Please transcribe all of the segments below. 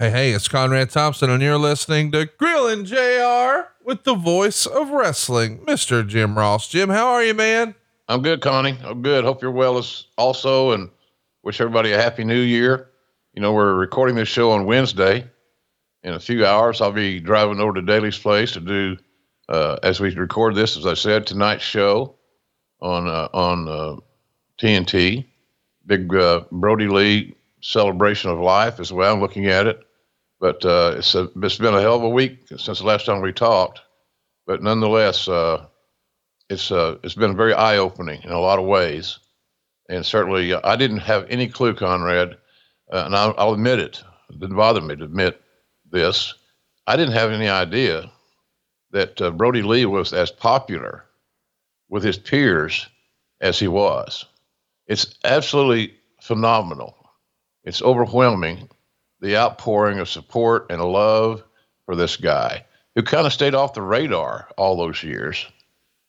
Hey, hey, it's Conrad Thompson, and you're listening to Grillin' JR with the voice of wrestling, Mr. Jim Ross. Jim, how are you, man? I'm good, Connie. I'm good. Hope you're well as also, and wish everybody a happy new year. You know, we're recording this show on Wednesday. In a few hours, I'll be driving over to Daily's place to do, uh, as we record this, as I said, tonight's show on uh, on uh, TNT. Big uh, Brodie Lee celebration of life is the way I'm looking at it. But uh, it's, a, it's been a hell of a week since the last time we talked. But nonetheless, uh, it's uh, it's been very eye opening in a lot of ways, and certainly uh, I didn't have any clue, Conrad, uh, and I'll, I'll admit it. It didn't bother me to admit this. I didn't have any idea that uh, Brodie Lee was as popular with his peers as he was. It's absolutely phenomenal. It's overwhelming the outpouring of support and love for this guy who kind of stayed off the radar all those years.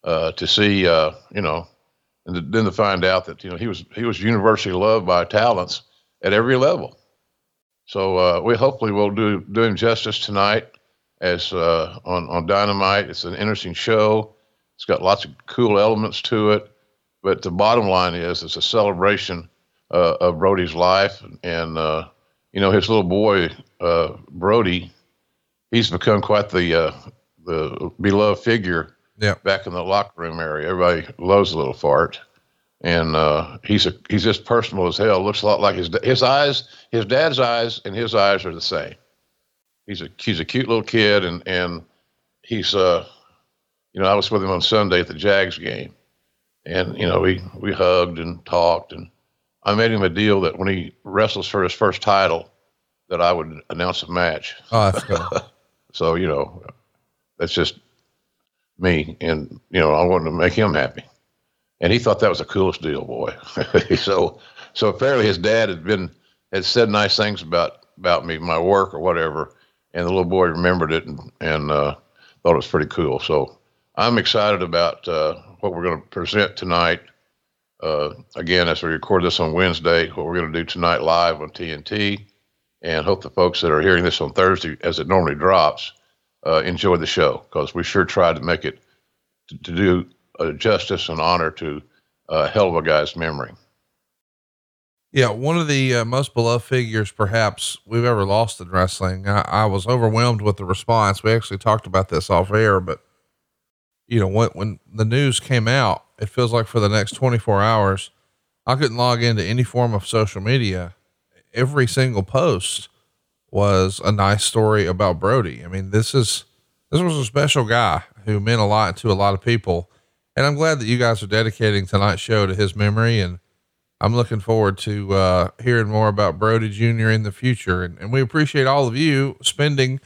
Uh, to see, uh, you know, and then to find out that you know he was he was universally loved by talents at every level. So uh, we hopefully will do do him justice tonight as uh, on on Dynamite. It's an interesting show. It's got lots of cool elements to it, but the bottom line is it's a celebration uh, of Brodie's life and uh, you know, his little boy, uh, Brodie, he's become quite the uh, the beloved figure yeah. back in the locker room area. Everybody loves a little fart, and uh, he's a he's just personal as hell. Looks a lot like his his eyes, his dad's eyes, and his eyes are the same. He's a he's a cute little kid, and and he's uh, you know, I was with him on Sunday at the Jags game, and you know, we we hugged and talked and I made him a deal that when he wrestles for his first title, that I would announce a match. Oh, that's cool. so you know, that's just me, and you know, I wanted to make him happy, and he thought that was the coolest deal, boy. so, so apparently his dad had been had said nice things about about me, my work or whatever, and the little boy remembered it and and uh, thought it was pretty cool. So I'm excited about uh, what we're going to present tonight uh, again, as we record this on Wednesday, what we're going to do tonight live on TNT, and hope the folks that are hearing this on Thursday, as it normally drops, uh, enjoy the show because we sure tried to make it to, to do uh, justice and honor to a hell of a guy's memory. Yeah, one of the uh, most beloved figures perhaps we've ever lost in wrestling. I, I, was overwhelmed with the response. We actually talked about this off air, but you know, when, when the news came out, it feels like for the next 24 hours, I couldn't log into any form of social media. Every single post was a nice story about Brodie. I mean, this is, this was a special guy who meant a lot to a lot of people. And I'm glad that you guys are dedicating tonight's show to his memory. And I'm looking forward to uh, hearing more about Brodie Jr. in the future. And, and we appreciate all of you spending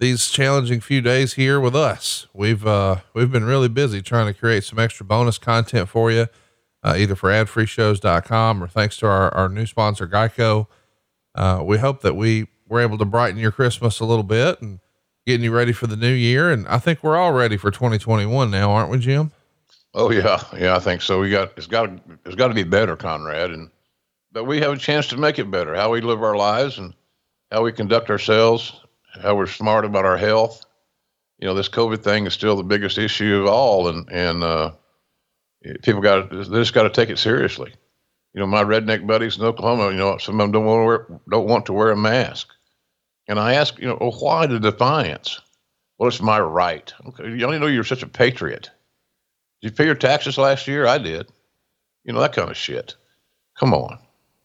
these challenging few days here with us. We've uh, we've been really busy trying to create some extra bonus content for you. uh, either for adfreeshows.com or thanks to our, our new sponsor, Geico. Uh, we hope that we were able to brighten your Christmas a little bit and getting you ready for the new year. And I think we're all ready for 2021 now, aren't we, Jim? Oh yeah, yeah, I think so. We got it's got to it's got to be better, Conrad, and but we have a chance to make it better. How we live our lives and how we conduct ourselves, how we're smart about our health. You know, this COVID thing is still the biggest issue of all, and and uh, people got they just got to take it seriously. You know, my redneck buddies in Oklahoma, you know, some of them don't want to wear don't want to wear a mask, and I ask, you know, well, why the defiance? Well, it's my right. Okay, you only know you're such a patriot. Did you pay your taxes last year? I did. You know that kind of shit. Come on.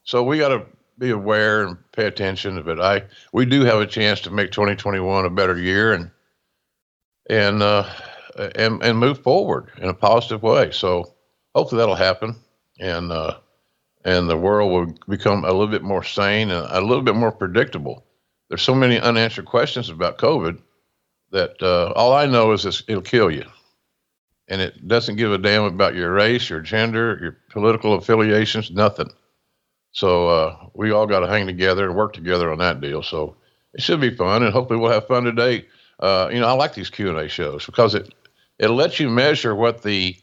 So we got to be aware and pay attention. But I, we do have a chance to make 2021 a better year and and uh, and and move forward in a positive way. So hopefully that'll happen, and uh, and the world will become a little bit more sane and a little bit more predictable. There's so many unanswered questions about COVID that uh, all I know is it'll kill you, and it doesn't give a damn about your race, your gender, your political affiliations, nothing. So uh, we all got to hang together and work together on that deal. So it should be fun, and hopefully we'll have fun today. Uh, you know, I like these Q and A shows because it it lets you measure what the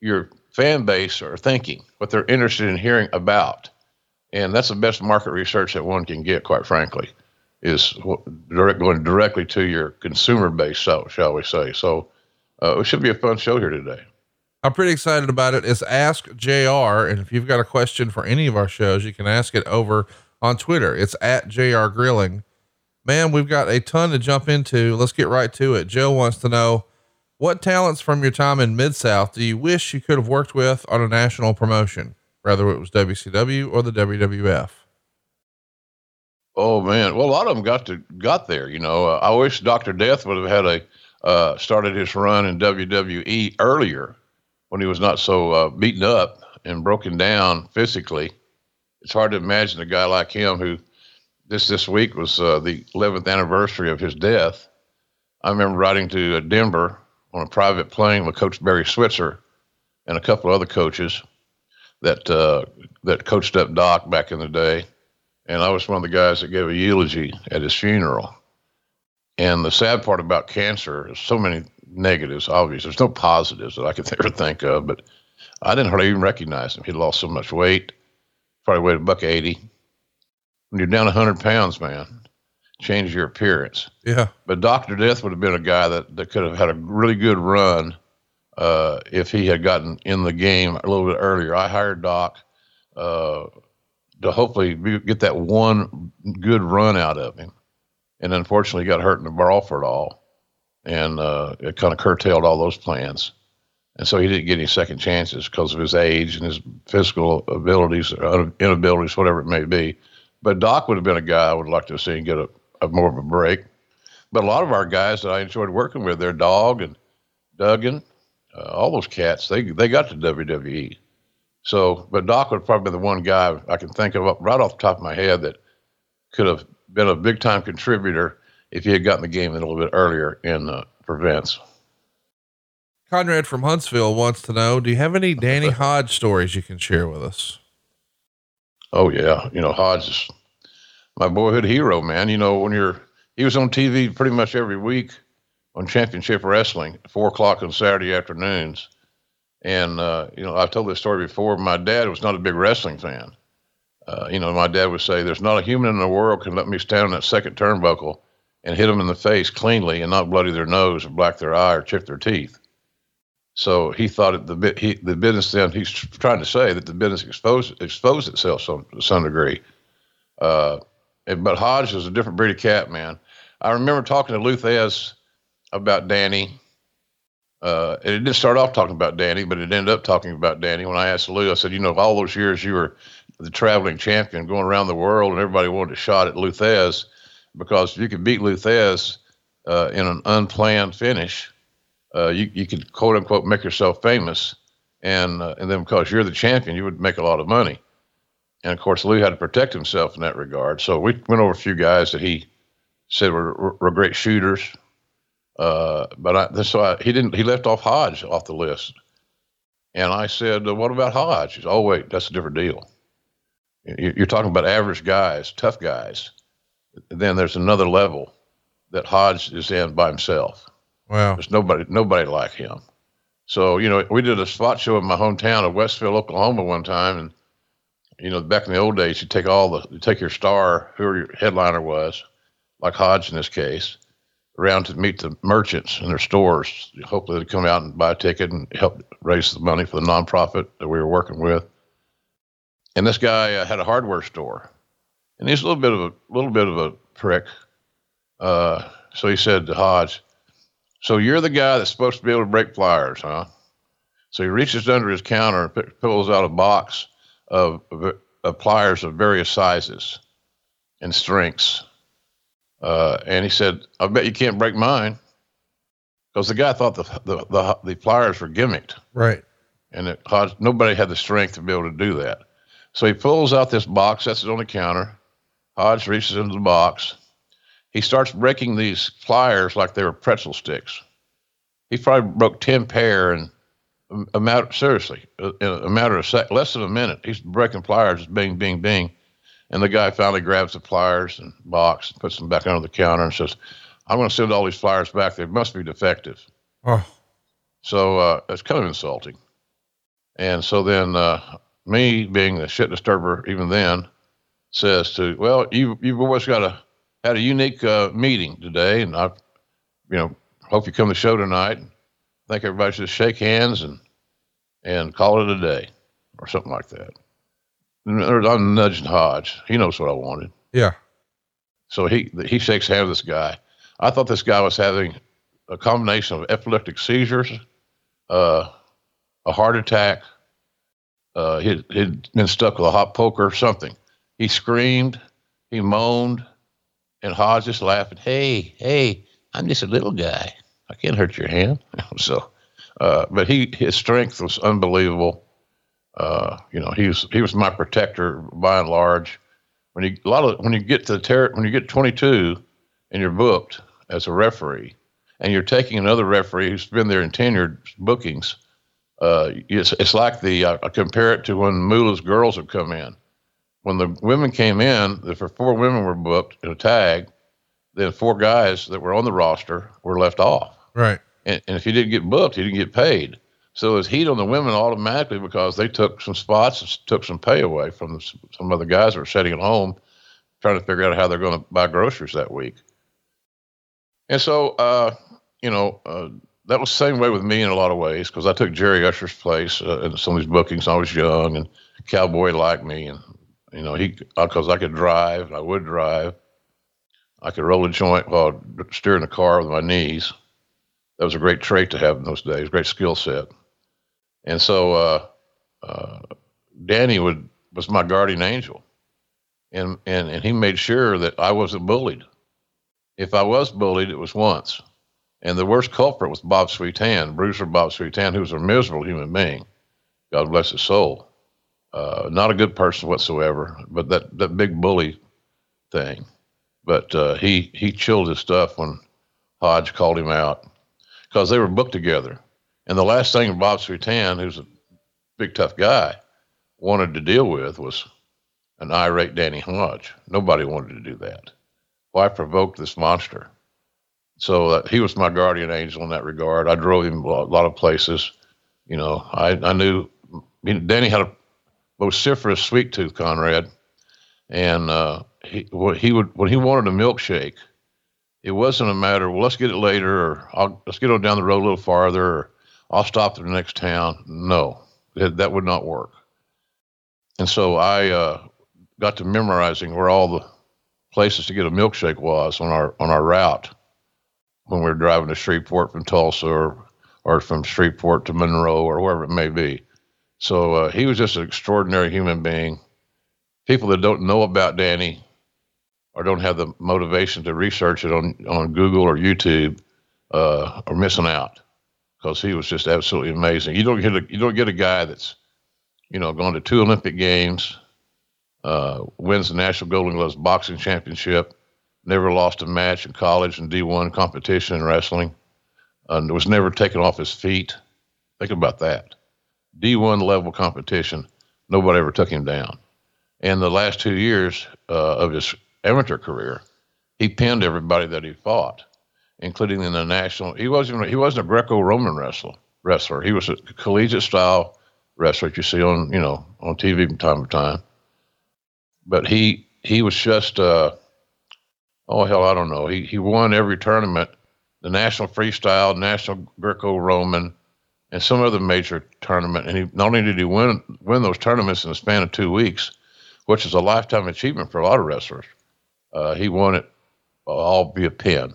your fan base are thinking, what they're interested in hearing about, and that's the best market research that one can get. Quite frankly, is direct, going directly to your consumer base, so shall we say? So uh, it should be a fun show here today. I'm pretty excited about it. It's Ask JR. And if you've got a question for any of our shows, you can ask it over on Twitter. It's at JR Grilling. Man, we've got a ton to jump into. Let's get right to it. Joe wants to know what talents from your time in Mid South do you wish you could have worked with on a national promotion, whether it was WCW or the WWF? Oh man, well a lot of them got to got there. You know, uh, I wish Doctor Death would have had a uh, started his run in WWE earlier when he was not so uh, beaten up and broken down physically. It's hard to imagine a guy like him who this this week was uh, the 11th anniversary of his death. I remember riding to uh, Denver on a private plane with Coach Barry Switzer and a couple of other coaches that uh, that coached up Doc back in the day, and I was one of the guys that gave a eulogy at his funeral. And the sad part about cancer is so many negatives, obviously. There's no positives that I could ever think of, but I didn't hardly even recognize him. He'd lost so much weight, probably weighed a buck 80. When you're down 100 pounds, man, change your appearance. Yeah. But Dr. Death would have been a guy that, that could have had a really good run uh, if he had gotten in the game a little bit earlier. I hired Doc uh, to hopefully be, get that one good run out of him. And unfortunately, he got hurt in the brawl for it all and uh, it kind of curtailed all those plans. And so he didn't get any second chances because of his age and his physical abilities or inabilities, whatever it may be. But Doc would have been a guy I would like to see and get a, a more of a break. But a lot of our guys that I enjoyed working with, their dog and Duggan, uh, all those cats, they they got to WWE. So, but Doc would probably be the one guy I can think of right off the top of my head that could have been a big time contributor if he had gotten the game a little bit earlier in uh, prevents. Conrad from Huntsville wants to know: Do you have any Danny Hodge stories you can share with us? Oh yeah, you know Hodge is my boyhood hero, man. You know when you're he was on TV pretty much every week on Championship Wrestling, four o'clock on Saturday afternoons. And uh, you know I've told this story before. My dad was not a big wrestling fan. Uh, you know my dad would say, "There's not a human in the world can let me stand on that second turnbuckle and hit them in the face cleanly and not bloody their nose or black their eye or chip their teeth. So he thought the he, the business then he's trying to say that the business exposed exposed itself some, to some degree. Uh, but Hodge is a different breed of cat, man. I remember talking to Lou Thesz about Danny. Uh, it didn't start off talking about Danny, but it ended up talking about Danny. When I asked Lou, I said, you know, all those years you were the traveling champion going around the world and everybody wanted a shot at Lou Thesz because you could beat Lou Thesz uh, in an unplanned finish, uh, you you could quote unquote make yourself famous, and uh, and then because you're the champion, you would make a lot of money. And of course, Lou had to protect himself in that regard. So we went over a few guys that he said were, were great shooters, uh, but I, so I, he didn't. He left off Hodge off the list. And I said, uh, What about Hodge? He said, Oh, wait, that's a different deal. You're talking about average guys, tough guys. Then there's another level that Hodge is in by himself. Wow. There's nobody, nobody like him. So, you know, we did a spot show in my hometown of Westville, Oklahoma one time. And, you know, back in the old days, you take all the, you take your star, whoever your headliner was, like Hodge in this case, around to meet the merchants in their stores. Hopefully they'd come out and buy a ticket and help raise the money for the nonprofit that we were working with. And this guy uh, had a hardware store, and he's a little bit of a little bit of a prick. Uh, so he said to Hodge, "So you're the guy that's supposed to be able to break pliers, huh?" So he reaches under his counter and pulls out a box of, of, of pliers of various sizes and strengths uh, and he said, I bet you can't break mine. Because the guy thought the, the, the, the, pliers were gimmicked. Right. And it, nobody had the strength to be able to do that. So he pulls out this box, sets it on the counter. Hodge reaches into the box. He starts breaking these pliers like they were pretzel sticks. He probably broke 10 pair in a matter, seriously, in a matter of sec, less than a minute. He's breaking pliers, just bing, bing, bing. And the guy finally grabs the pliers and box and puts them back under the counter and says, I'm going to send all these pliers back. They must be defective. Oh. So uh, it's kind of insulting. And so then uh, me, being the shit disturber even then, says to, well, you, you've always got a, had a unique uh, meeting today. And I, you know, hope you come to the show tonight. I think everybody should shake hands and, and call it a day or something like that. I'm nudging Hodge. He knows what I wanted. Yeah. So he he shakes hands with this guy. I thought this guy was having a combination of epileptic seizures, uh, a heart attack. Uh, he'd, he'd been stuck with a hot poker or something. He screamed, he moaned, and Hodge just laughing. Hey, hey, I'm just a little guy. I can't hurt your hand. so, uh, but he his strength was unbelievable. Uh, you know, he was he was my protector by and large. When you a lot of when you get to the ter- when you get 22 and you're booked as a referee, and you're taking another referee who's been there in tenured bookings, uh, it's it's like the uh, I compare it to when Moolah's girls have come in. When the women came in, if four women were booked in a tag, then four guys that were on the roster were left off. Right. And, and if you didn't get booked, you didn't get paid. So it's heat on the women automatically because they took some spots and took some pay away from some other guys that were sitting at home trying to figure out how they're going to buy groceries that week. And so, uh, you know, uh, that was the same way with me in a lot of ways because I took Jerry Usher's place uh, in some of these bookings. I was young and Cowboy liked me, and you know he because I could drive I would drive. I could roll a joint while steering the car with my knees. That was a great trait to have in those days, great skill set. And so uh, uh, Danny would was my guardian angel, and and and he made sure that I wasn't bullied. If I was bullied, it was once, and the worst culprit was Bob Sweetan, Bruiser Bob Sweetan, who was a miserable human being. God bless his soul. Uh, not a good person whatsoever, but that that big bully thing. But uh, he he chilled his stuff when Hodge called him out because they were booked together. And the last thing Bob Sweetan, who's a big tough guy, wanted to deal with was an irate Danny Hodge. Nobody wanted to do that. Why provoke this monster? So uh, he was my guardian angel in that regard. I drove him a lot of places. You know, I, I knew Danny had a vociferous sweet tooth, Conrad, and uh, he he would when he wanted a milkshake, it wasn't a matter. Well, let's get it later, or I'll, let's get on down the road a little farther, or I'll stop to the next town. No, that, that would not work. And so I uh, got to memorizing where all the places to get a milkshake was on our on our route when we were driving to Shreveport from Tulsa or or from Shreveport to Monroe or wherever it may be. So uh, he was just an extraordinary human being. People that don't know about Danny or don't have the motivation to research it on, on Google or YouTube uh, are missing out because he was just absolutely amazing. You don't get a, you don't get a guy that's you know gone to two Olympic games, uh, wins the National Golden Gloves boxing championship, never lost a match in college and D1 competition in wrestling, and was never taken off his feet. Think about that. D1 level competition, nobody ever took him down. And the last two years uh, of his amateur career, he pinned everybody that he fought, including in the national. He wasn't he wasn't a Greco-Roman wrestler. Wrestler. He was a collegiate style wrestler that you see on you know on TV from time to time. But he he was just uh, oh hell I don't know. He he won every tournament, the national freestyle, national Greco-Roman, and some other major tournament. And he not only did he win win those tournaments in the span of two weeks, which is a lifetime achievement for a lot of wrestlers. Uh, he won it all via pin.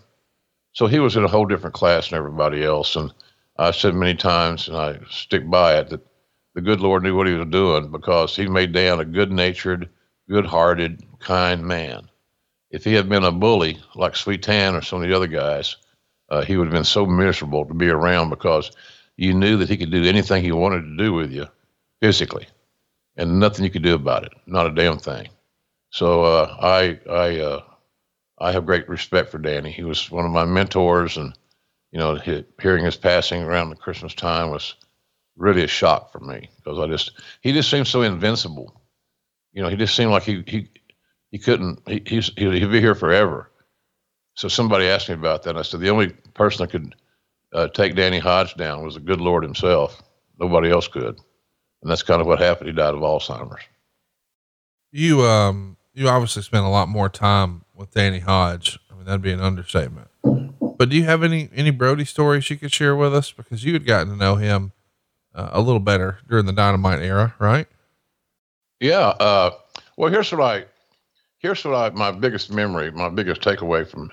So he was in a whole different class than everybody else. And I said many times, and I stick by it, that the good Lord knew what he was doing because he made Dan a good natured, good hearted, kind man. If he had been a bully like Sweetan or some of the other guys, uh, he would have been so miserable to be around because you knew that he could do anything he wanted to do with you physically and nothing you could do about it, not a damn thing. So uh, I I uh, I have great respect for Danny. He was one of my mentors, and you know, hearing his passing around the Christmas time was really a shock for me because I just he just seemed so invincible. You know, he just seemed like he he he couldn't he he's, he'd be here forever. So somebody asked me about that, and I said the only person that could uh, take Danny Hodge down was the good Lord himself. Nobody else could, and that's kind of what happened. He died of Alzheimer's. You um you obviously spent a lot more time with Danny Hodge. I mean, that'd be an understatement. But do you have any any Brodie stories you could share with us because you had gotten to know him uh, a little better during the Dynamite era, right? Yeah. Uh, well, here's what I here's what I my biggest memory, my biggest takeaway from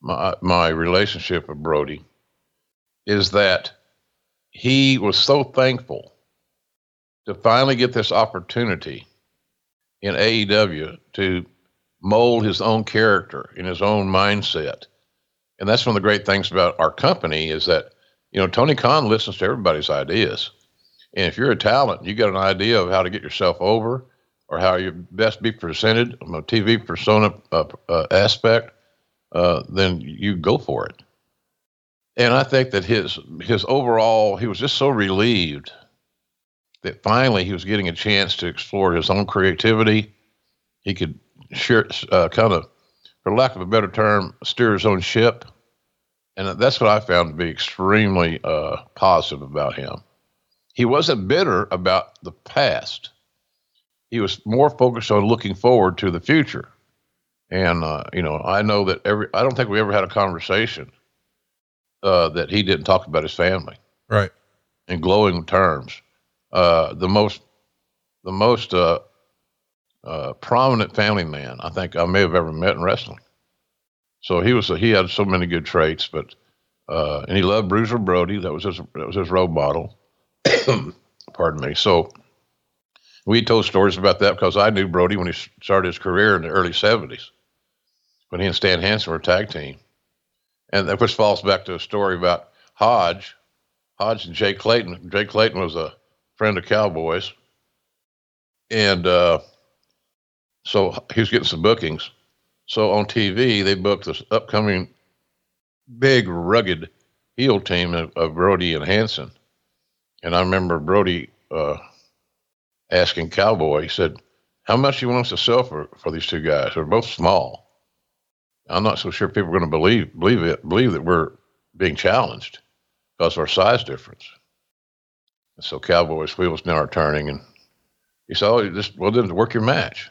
my my relationship with Brodie is that he was so thankful to finally get this opportunity in AEW to mold his own character in his own mindset. And that's one of the great things about our company is that, you know, Tony Khan listens to everybody's ideas. And if you're a talent, you got an idea of how to get yourself over or how you best be presented from a TV persona uh, uh, aspect, uh, then you go for it. And I think that his his overall, he was just so relieved that finally he was getting a chance to explore his own creativity. He could share, uh, kind of, for lack of a better term, steer his own ship. And that's what I found to be extremely uh, positive about him. He wasn't bitter about the past. He was more focused on looking forward to the future. And, uh, you know, I know that every, I don't think we ever had a conversation uh, that he didn't talk about his family. Right. In glowing terms. Uh, the most the most uh, uh, prominent family man I think I may have ever met in wrestling. So he was he had so many good traits, but uh, and he loved Bruiser Brody. That was his that was his role model. Pardon me. So we told stories about that because I knew Brody when he started his career in the early '70s when he and Stan Hansen were a tag team, and that which falls back to a story about Hodge, Hodge and Jay Clayton. Jay Clayton was a friend of Cowboys, and uh, so he was getting some bookings. So on TV, they booked this upcoming big, rugged heel team of, of Brody and Hansen. And I remember Brody uh, asking Cowboy, he said, How much you want us to sell for, for these two guys? They're both small. I'm not so sure people are going to believe believe it, believe that we're being challenged because of our size difference. And so Cowboys' wheels now are turning, and he said, "Oh, just well, then work your match."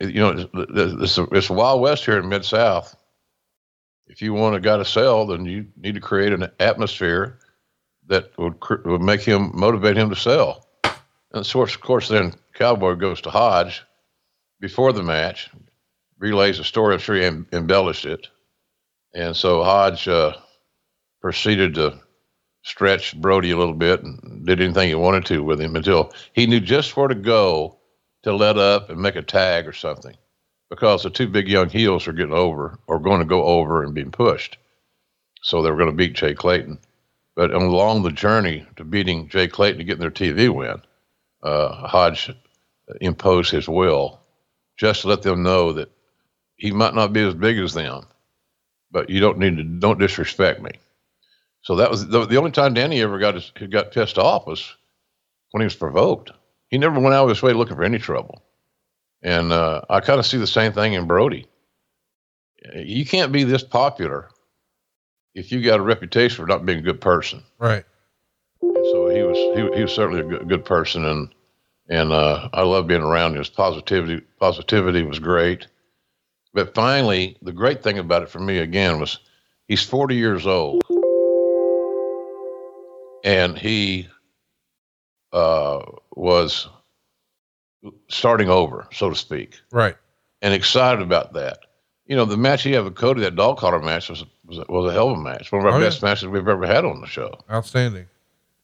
You know, it's, it's Wild West here in Mid South. If you want a guy to sell, then you need to create an atmosphere that would would make him motivate him to sell. And so, of course, then Cowboy goes to Hodge before the match, relays the story. I'm sure he embellished it, and so Hodge uh, proceeded to stretch Brody a little bit and did anything he wanted to with him until he knew just where to go to let up and make a tag or something because the two big young heels are getting over or going to go over and being pushed. So they were going to beat Jay Clayton. But along the journey to beating Jay Clayton to getting their TV win, uh, Hodge imposed his will just to let them know that he might not be as big as them, but you don't need to don't disrespect me. So that was the, the only time Danny ever got his, got pissed off was when he was provoked. He never went out of his way looking for any trouble. And uh, I kind of see the same thing in Brodie. You can't be this popular if you got a reputation for not being a good person. Right. And so he was he, he was certainly a good, good person, and and uh, I love being around him. His positivity positivity was great. But finally, the great thing about it for me again was he's 40 years old, and he uh, was starting over, so to speak, Right. and excited about that. You know, the match he had with Cody, that dog collar match, was was, was a hell of a match. One of our Oh, yeah. best matches we've ever had on the show. Outstanding.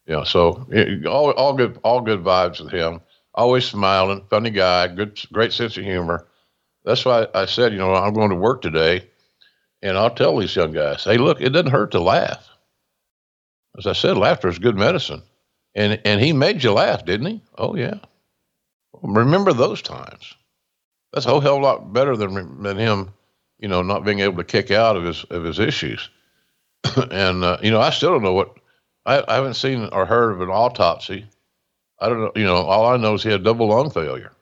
Yeah, so it, all all good all good vibes with him. Always smiling, funny guy, good great sense of humor. That's why I said, you know, I'm going to work today, and I'll tell these young guys, hey, look, it doesn't hurt to laugh. As I said, laughter is good medicine, and and he made you laugh, didn't he? Oh yeah. Remember those times. That's a whole hell of a lot better than than him, you know, not being able to kick out of his of his issues. and uh, you know, I still don't know what I, I haven't seen or heard of an autopsy. I don't know. You know, all I know is he had double lung failure,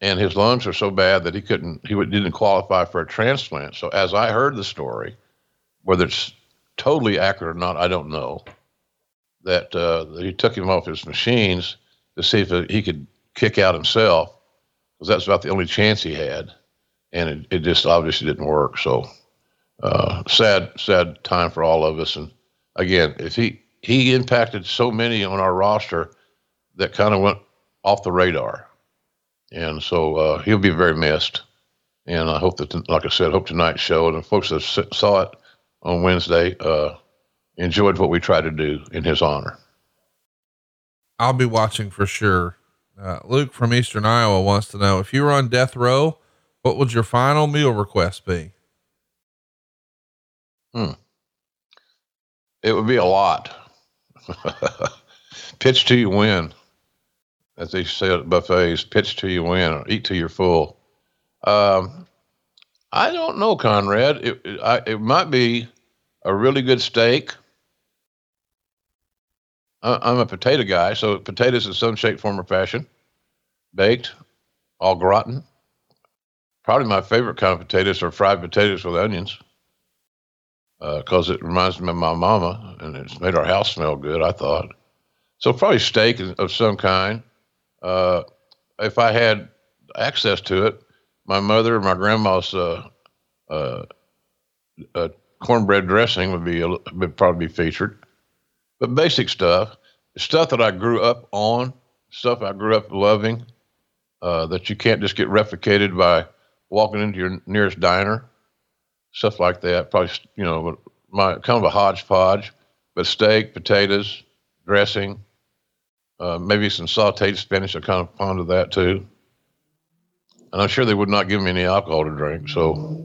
and his lungs are so bad that he couldn't. He didn't qualify for a transplant. So as I heard the story, whether it's totally accurate or not, I don't know. That, uh, he took him off his machines to see if he could kick out himself, because that's about the only chance he had, and it, it just obviously didn't work. So uh, sad, sad time for all of us. And again, if he he impacted so many on our roster that kind of went off the radar, and so uh, he'll be very missed. And I hope that, like I said, hope tonight's show and the folks that saw it on Wednesday uh, enjoyed what we tried to do in his honor. I'll be watching for sure. Uh, Luke from Eastern Iowa wants to know if you were on death row, what would your final meal request be? Hmm. It would be a lot. pitch to you win, as they say at buffets. Pitch till you win, or eat till you're full. Um, I don't know, Conrad. It it, I, it might be a really good steak. I, I'm a potato guy, so potatoes in some shape, form, or fashion, baked, au gratin. Probably my favorite kind of potatoes are fried potatoes with onions because it reminds me of my mama, and it's made our house smell good. I thought so. Probably steak of some kind. Uh, if I had access to it, my mother, my grandma's uh, uh, uh, cornbread dressing would be would probably be featured. But basic stuff, stuff that I grew up on, stuff I grew up loving, uh, that you can't just get replicated by walking into your nearest diner stuff like that. Probably, you know, my kind of a hodgepodge, but steak, potatoes, dressing, uh, maybe some sauteed spinach. I kind of fond of that too. And I'm sure they would not give me any alcohol to drink, so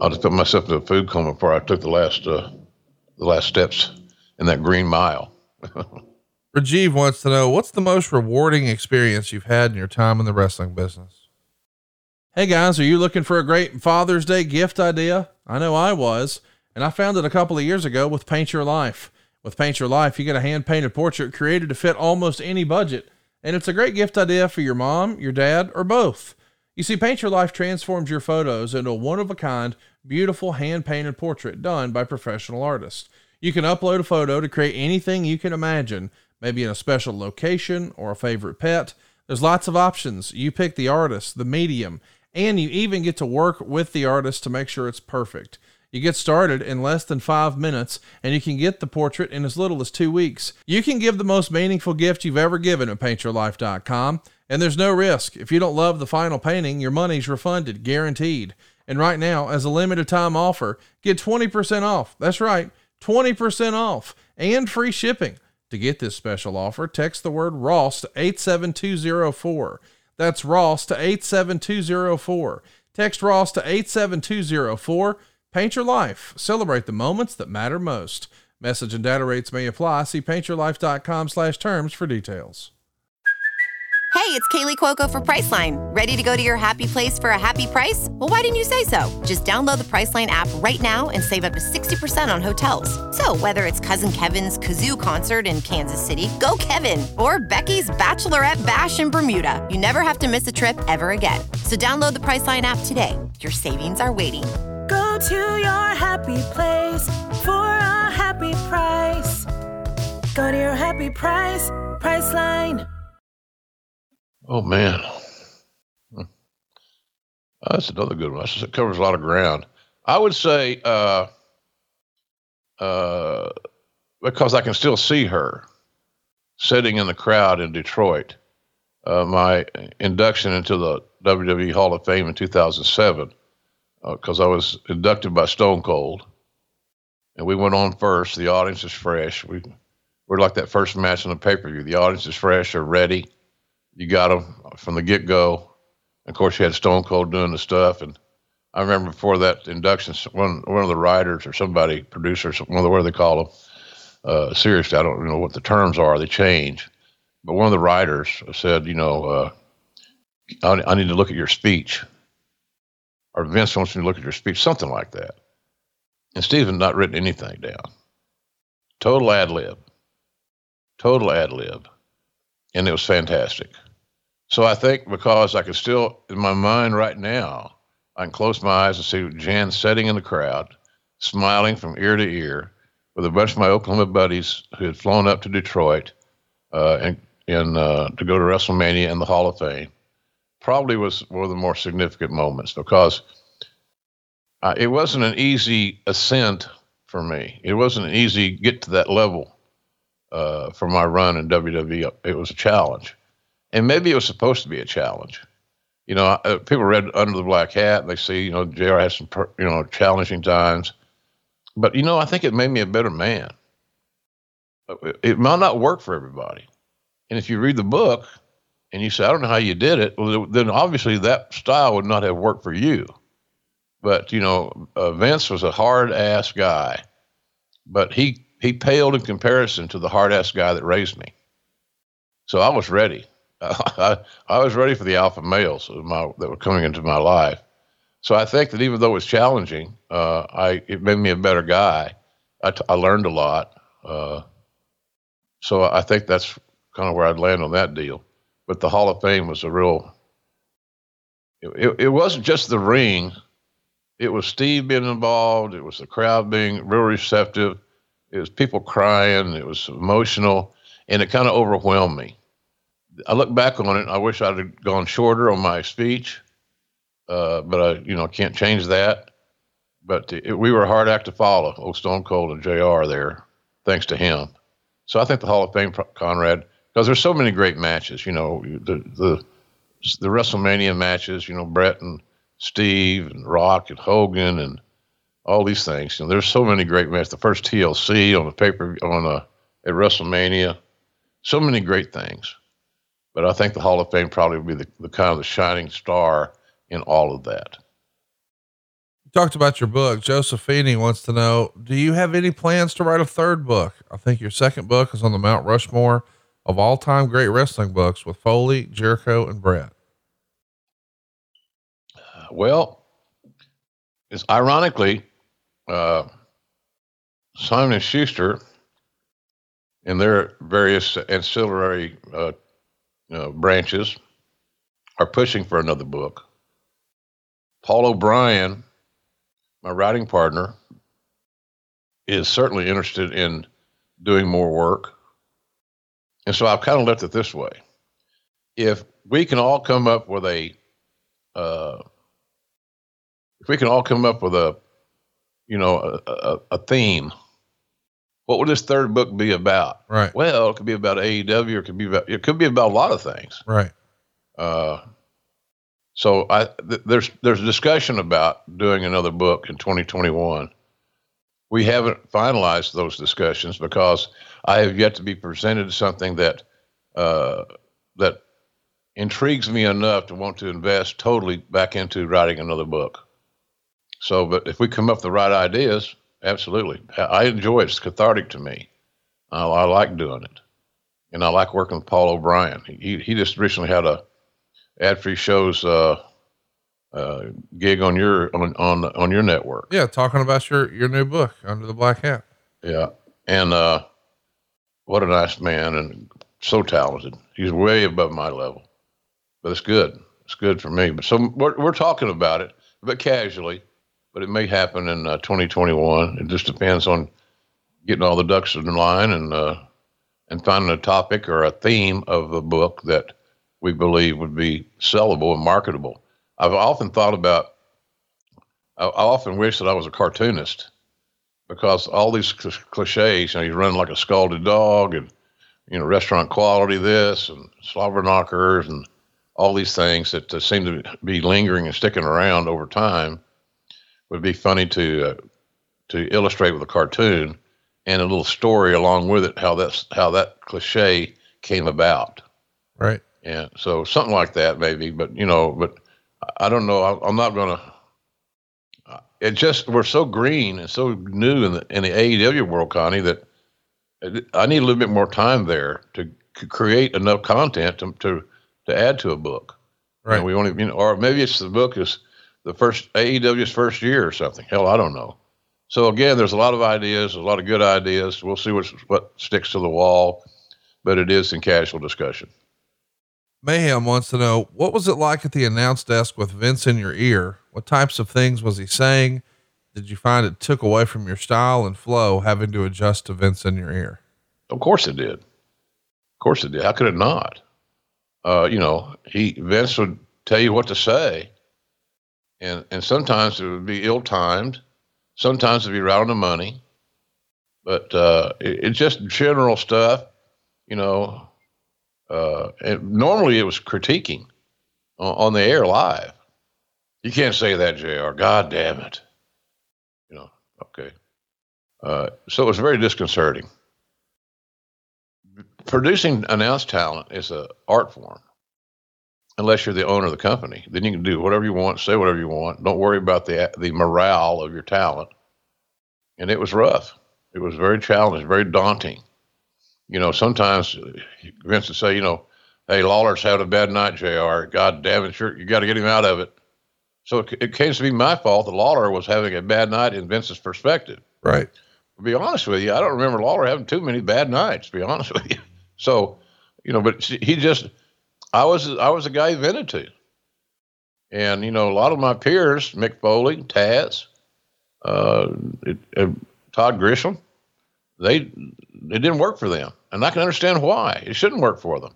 I'll just put myself in a food coma before I took the last uh, the last steps in that green mile. Rajiv wants to know what's the most rewarding experience you've had in your time in the wrestling business? Hey guys, are you looking for a great Father's Day gift idea? I know I was, and I found it a couple of years ago with Paint Your Life. With Paint Your Life, you get a hand painted portrait created to fit almost any budget, and it's a great gift idea for your mom, your dad, or both. You see, Paint Your Life transforms your photos into a one of a kind, beautiful hand painted portrait done by professional artists. You can upload a photo to create anything you can imagine, maybe in a special location or a favorite pet. There's lots of options. You pick the artist, the medium, and you even get to work with the artist to make sure it's perfect. You get started in less than five minutes, and you can get the portrait in as little as two weeks. You can give the most meaningful gift you've ever given at paintyourlife.com, and there's no risk. If you don't love the final painting, your money's refunded, guaranteed. And right now, as a limited time offer, get 20% off. That's right, 20% off and free shipping. To get this special offer, text the word Ross to 87204. That's Ross to 87204. Text Ross to 87204. Paint your life. Celebrate the moments that matter most. Message and data rates may apply. See paintyourlife.com slash terms for details. Hey, it's Kaley Cuoco for Priceline. Ready to go to your happy place for a happy price? Well, why didn't you say so? Just download the Priceline app right now and save up to 60% on hotels. So, whether it's Cousin Kevin's Kazoo concert in Kansas City, go Kevin, or Becky's Bachelorette Bash in Bermuda, you never have to miss a trip ever again. So, download the Priceline app today. Your savings are waiting. Go to your happy place for a happy price. Go to your happy price, Priceline. Oh man, Hmm. Oh, that's another good one. It covers a lot of ground. I would say, uh, uh, because I can still see her sitting in the crowd in Detroit. Uh, my induction into the WWE Hall of Fame in 2007, because I was inducted by Stone Cold, and we went on first. The audience is fresh. We we're like that first match on the pay per view. The audience is fresh. They're ready you got them from the get go. Of course, you had Stone Cold doing the stuff, and I remember before that induction, one one of the writers or somebody, producers, one of the what do they call them? Uh, seriously, I don't know what the terms are. They change, but one of the writers said, you know, uh, I, I need to look at your speech, or Vince wants me to look at your speech, something like that. And Stephen not written anything down. Total ad lib. Total ad lib and it was fantastic. So I think because I can still, in my mind right now, I can close my eyes and see Jan sitting in the crowd, smiling from ear to ear, with a bunch of my Oklahoma buddies who had flown up to Detroit uh, and, and uh, to go to WrestleMania and the Hall of Fame. Probably was one of the more significant moments because uh, it wasn't an easy ascent for me. It wasn't an easy get to that level uh, for my run in WWE. It was a challenge, and maybe it was supposed to be a challenge. You know, uh, people read Under the Black Hat. And they see, you know, Jr. had some, you know, challenging times, but you know, I think it made me a better man. It might not work for everybody, and if you read the book and you say, "I don't know how you did it," well, then obviously that style would not have worked for you. But you know, uh, Vince was a hard ass guy, but he he paled in comparison to the hard ass guy that raised me. So I was ready. I, I was ready for the alpha males my, that were coming into my life. So I think that even though it was challenging, uh, I it made me a better guy. I, t- I learned a lot. Uh, so I think that's kind of where I'd land on that deal. But the Hall of Fame was a real. It, it, it wasn't just the ring. It was Steve being involved. It was the crowd being real receptive it was people crying. It was emotional, and it kind of overwhelmed me. I look back on it. I wish I'd have gone shorter on my speech, uh, but I, you know, can't change that. But it, we were a hard act to follow. Old Stone Cold and Jr. there, thanks to him. So I think the Hall of Fame, Conrad, because there's so many great matches. You know, the the the WrestleMania matches. You know, Bret and Steve and Rock and Hogan and all these things. You know, there's so many great matches. The first TLC on the paper on a uh, at WrestleMania, so many great things. But I think the Hall of Fame probably would be the, the kind of the shining star in all of that. You talked about your book. Josephine wants to know, do you have any plans to write a third book? I think your second book is on the Mount Rushmore of all time great wrestling books with Foley, Jericho, and Bret. Well, it's ironically, uh, Simon and Schuster and their various ancillary uh, uh, branches are pushing for another book. Paul O'Brien, my writing partner, is certainly interested in doing more work. And so I've kind of left it this way. If we can all come up with a, uh, if we can all come up with a you know, a, a, a theme. What would this third book be about? Right. Well, it could be about AEW, or it could be about it could be about a lot of things. Right. Uh, so I th- there's there's discussion about doing another book in 2021. We haven't finalized those discussions because I have yet to be presented something that uh, that intrigues me enough to want to invest totally back into writing another book. So, but if we come up with the right ideas, absolutely. I enjoy it. It's cathartic to me. I, I like doing it. and I like working with Paul O'Brien. He he just recently had a ad free shows uh, uh, gig on your on on on your network. Yeah, talking about your your new book, Under the Black Hat. Yeah, and uh, what a nice man and so talented. He's way above my level, but it's good. It's good for me. But so we're we're talking about it, but casually. But it may happen in uh, 2021. It just depends on getting all the ducks in line and uh, and finding a topic or a theme of a book that we believe would be sellable and marketable. I've often thought about. I, I often wish that I was a cartoonist because all these cl- cliches. You know, you run like a scalded dog, and you know, restaurant quality this and slobber knockers and all these things that uh, seem to be lingering and sticking around over time would be funny to uh, to illustrate with a cartoon and a little story along with it how that's how that cliche came about Right. yeah so something like that maybe but you know but i don't know. I, i'm not gonna it just we're so green and so new in the in the aew world connie that i need a little bit more time there to c- create enough content to to, to add to a book. Right. and we only you know or maybe it's the book is the first aew's first year or something. Hell i don't know. So again there's a lot of ideas a lot of good ideas. We'll see what what sticks to the wall but it is in casual discussion Mayhem wants to know what was it like at the announce desk with Vince in your ear? What types of things was he saying? Did you find it took away from your style and flow having to adjust to Vince in your ear? Of course it did. Of course it did. How could it not? Uh, you know, he Vince would tell you what to say, and and sometimes it would be ill timed, sometimes it'd be right on the money, but uh, it, it's just general stuff, you know. Uh, and normally it was critiquing on, the air live. You can't say that, Jr. God damn it. You know. Okay. Uh, so it was very disconcerting producing announced talent is an art form unless you're the owner of the company then you can do whatever you want say whatever you want don't worry about the the morale of your talent and it was rough it was very challenging very daunting you know sometimes vince would say you know hey lawler's having a bad night jr god damn it sure you got to get him out of it so it, it came to be my fault that lawler was having a bad night in vince's perspective Right. to be honest with you, I don't remember Lawler having too many bad nights. To be honest with you, so you know, but he just, I was, I was a guy he vented to, and you know, a lot of my peers, Mick Foley, Taz, uh, it, uh, Todd Grisham, they, it didn't work for them, and I can understand why. It shouldn't work for them.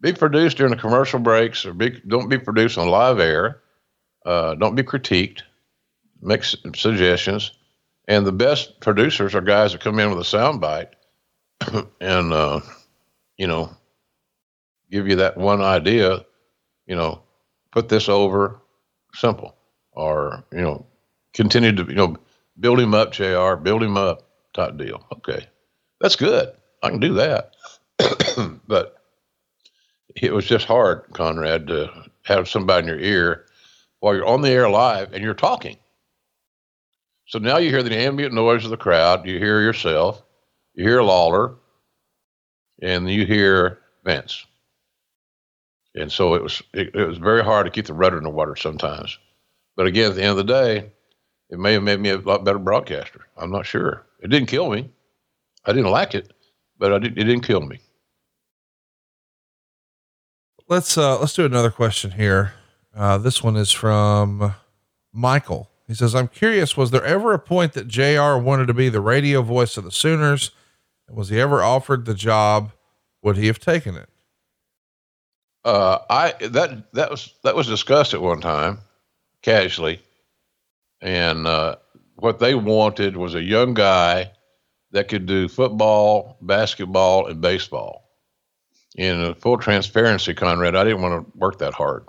Be produced during the commercial breaks, or be, don't be produced on live air. Uh, don't be critiqued. Make suggestions and the best producers are guys that come in with a sound bite and uh, you know give you that one idea you know put this over simple or you know continue to you know build him up jr build him up type deal okay that's good i can do that but it was just hard conrad to have somebody in your ear while you're on the air live and you're talking so now you hear the ambient noise of the crowd. You hear yourself. You hear Lawler, and you hear Vince. And so it was it, it was very hard to keep the rudder in the water sometimes. But again, at the end of the day, it may have made me a lot better broadcaster. I'm not sure. It didn't kill me. I didn't like it, but I did, it didn't kill me. Let's, uh, let's do another question here. Uh, this one is from Michael. He says, I'm curious, was there ever a point that JR wanted to be the radio voice of the Sooners? And was he ever offered the job? Would he have taken it? Uh, I that that was that was discussed at one time, casually, and uh, what they wanted was a young guy that could do football, basketball, and baseball. In full transparency, Conrad, I didn't want to work that hard.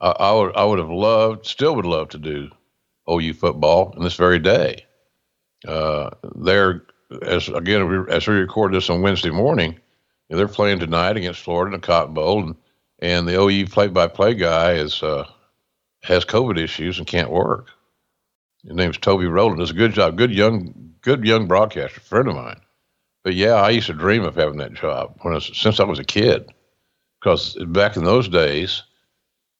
I, I would I would have loved, still would love to do OU football in this very day. Uh, they're as again as we record this on Wednesday morning, they're playing tonight against Florida in the Cotton Bowl, and, and the OU play-by-play guy is uh, has COVID issues and can't work. His name's Toby Rowland. Does a good job. Good young, good young broadcaster, friend of mine. but yeah, I used to dream of having that job when I was, since I was a kid, because back in those days,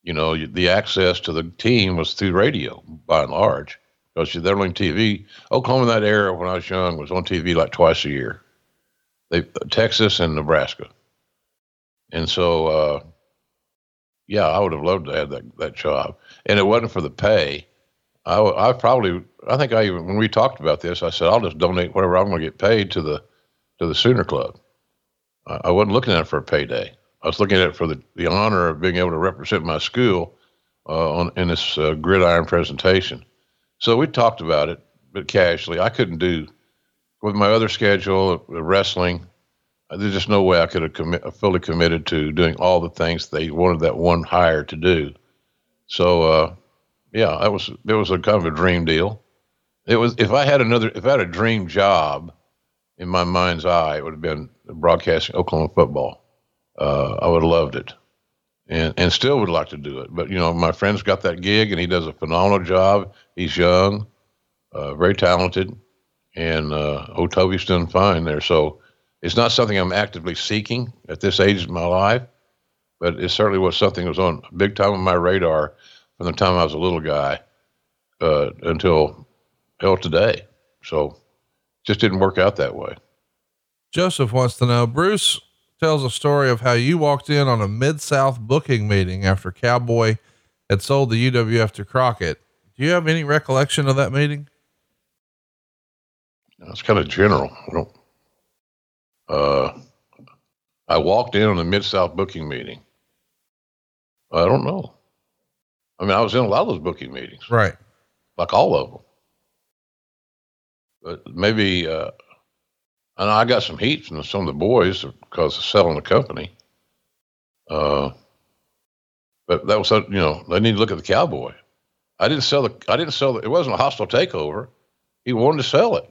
you know, the access to the team was through radio by and large. Because they're on TV. Oklahoma in that era when I was young was on TV like twice a year. They Texas and Nebraska, and so uh, yeah, I would have loved to have that that job. And it wasn't for the pay. I, I probably I think I even when we talked about this, I said I'll just donate whatever I'm going to get paid to the to the Sooner Club. I, I wasn't looking at it for a payday. I was looking at it for the, the honor of being able to represent my school uh, on in this uh, gridiron presentation. So we talked about it, but casually. I couldn't do with my other schedule, wrestling. There's just no way I could have commi- fully committed to doing all the things they wanted that one hire to do. So, uh, yeah, that was it was a kind of a dream deal. It was if I had another if I had a dream job in my mind's eye, it would have been broadcasting Oklahoma football. Uh, I would have loved it, and and still would like to do it. But you know, my friend's got that gig, and he does a phenomenal job. He's young, uh, very talented, and uh, Toby's doing fine there. So it's not something I'm actively seeking at this age of my life, but it certainly was something that was on big time on my radar from the time I was a little guy uh, until hell today. So just didn't work out that way. Joseph wants to know Bruce tells a story of how you walked in on a Mid South booking meeting after Cowboy had sold the UWF to Crockett. Do you have any recollection of that meeting? It's kind of general. I don't. Uh, I walked in on the Mid South booking meeting. I don't know. I mean, I was in a lot of those booking meetings, right? Like all of them. But maybe, uh, I know I got some heat from some of the boys because of selling the company. Uh, but that was, you know, they need to look at the cowboy. I didn't sell the, I didn't sell the, it wasn't a hostile takeover. He wanted to sell it.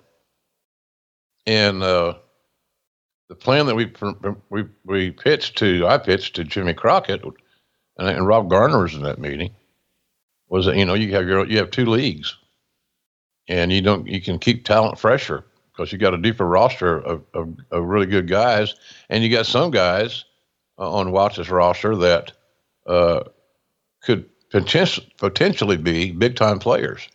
And, uh, the plan that we, we, we pitched to, I pitched to Jimmy Crockett and, and Rob Garner was in that meeting was that, you know, you have your, you have two leagues and you don't, you can keep talent fresher because you got a deeper roster of, of, of, really good guys, and you got some guys uh, on Watts's roster that uh, could potentially potentially be big time players,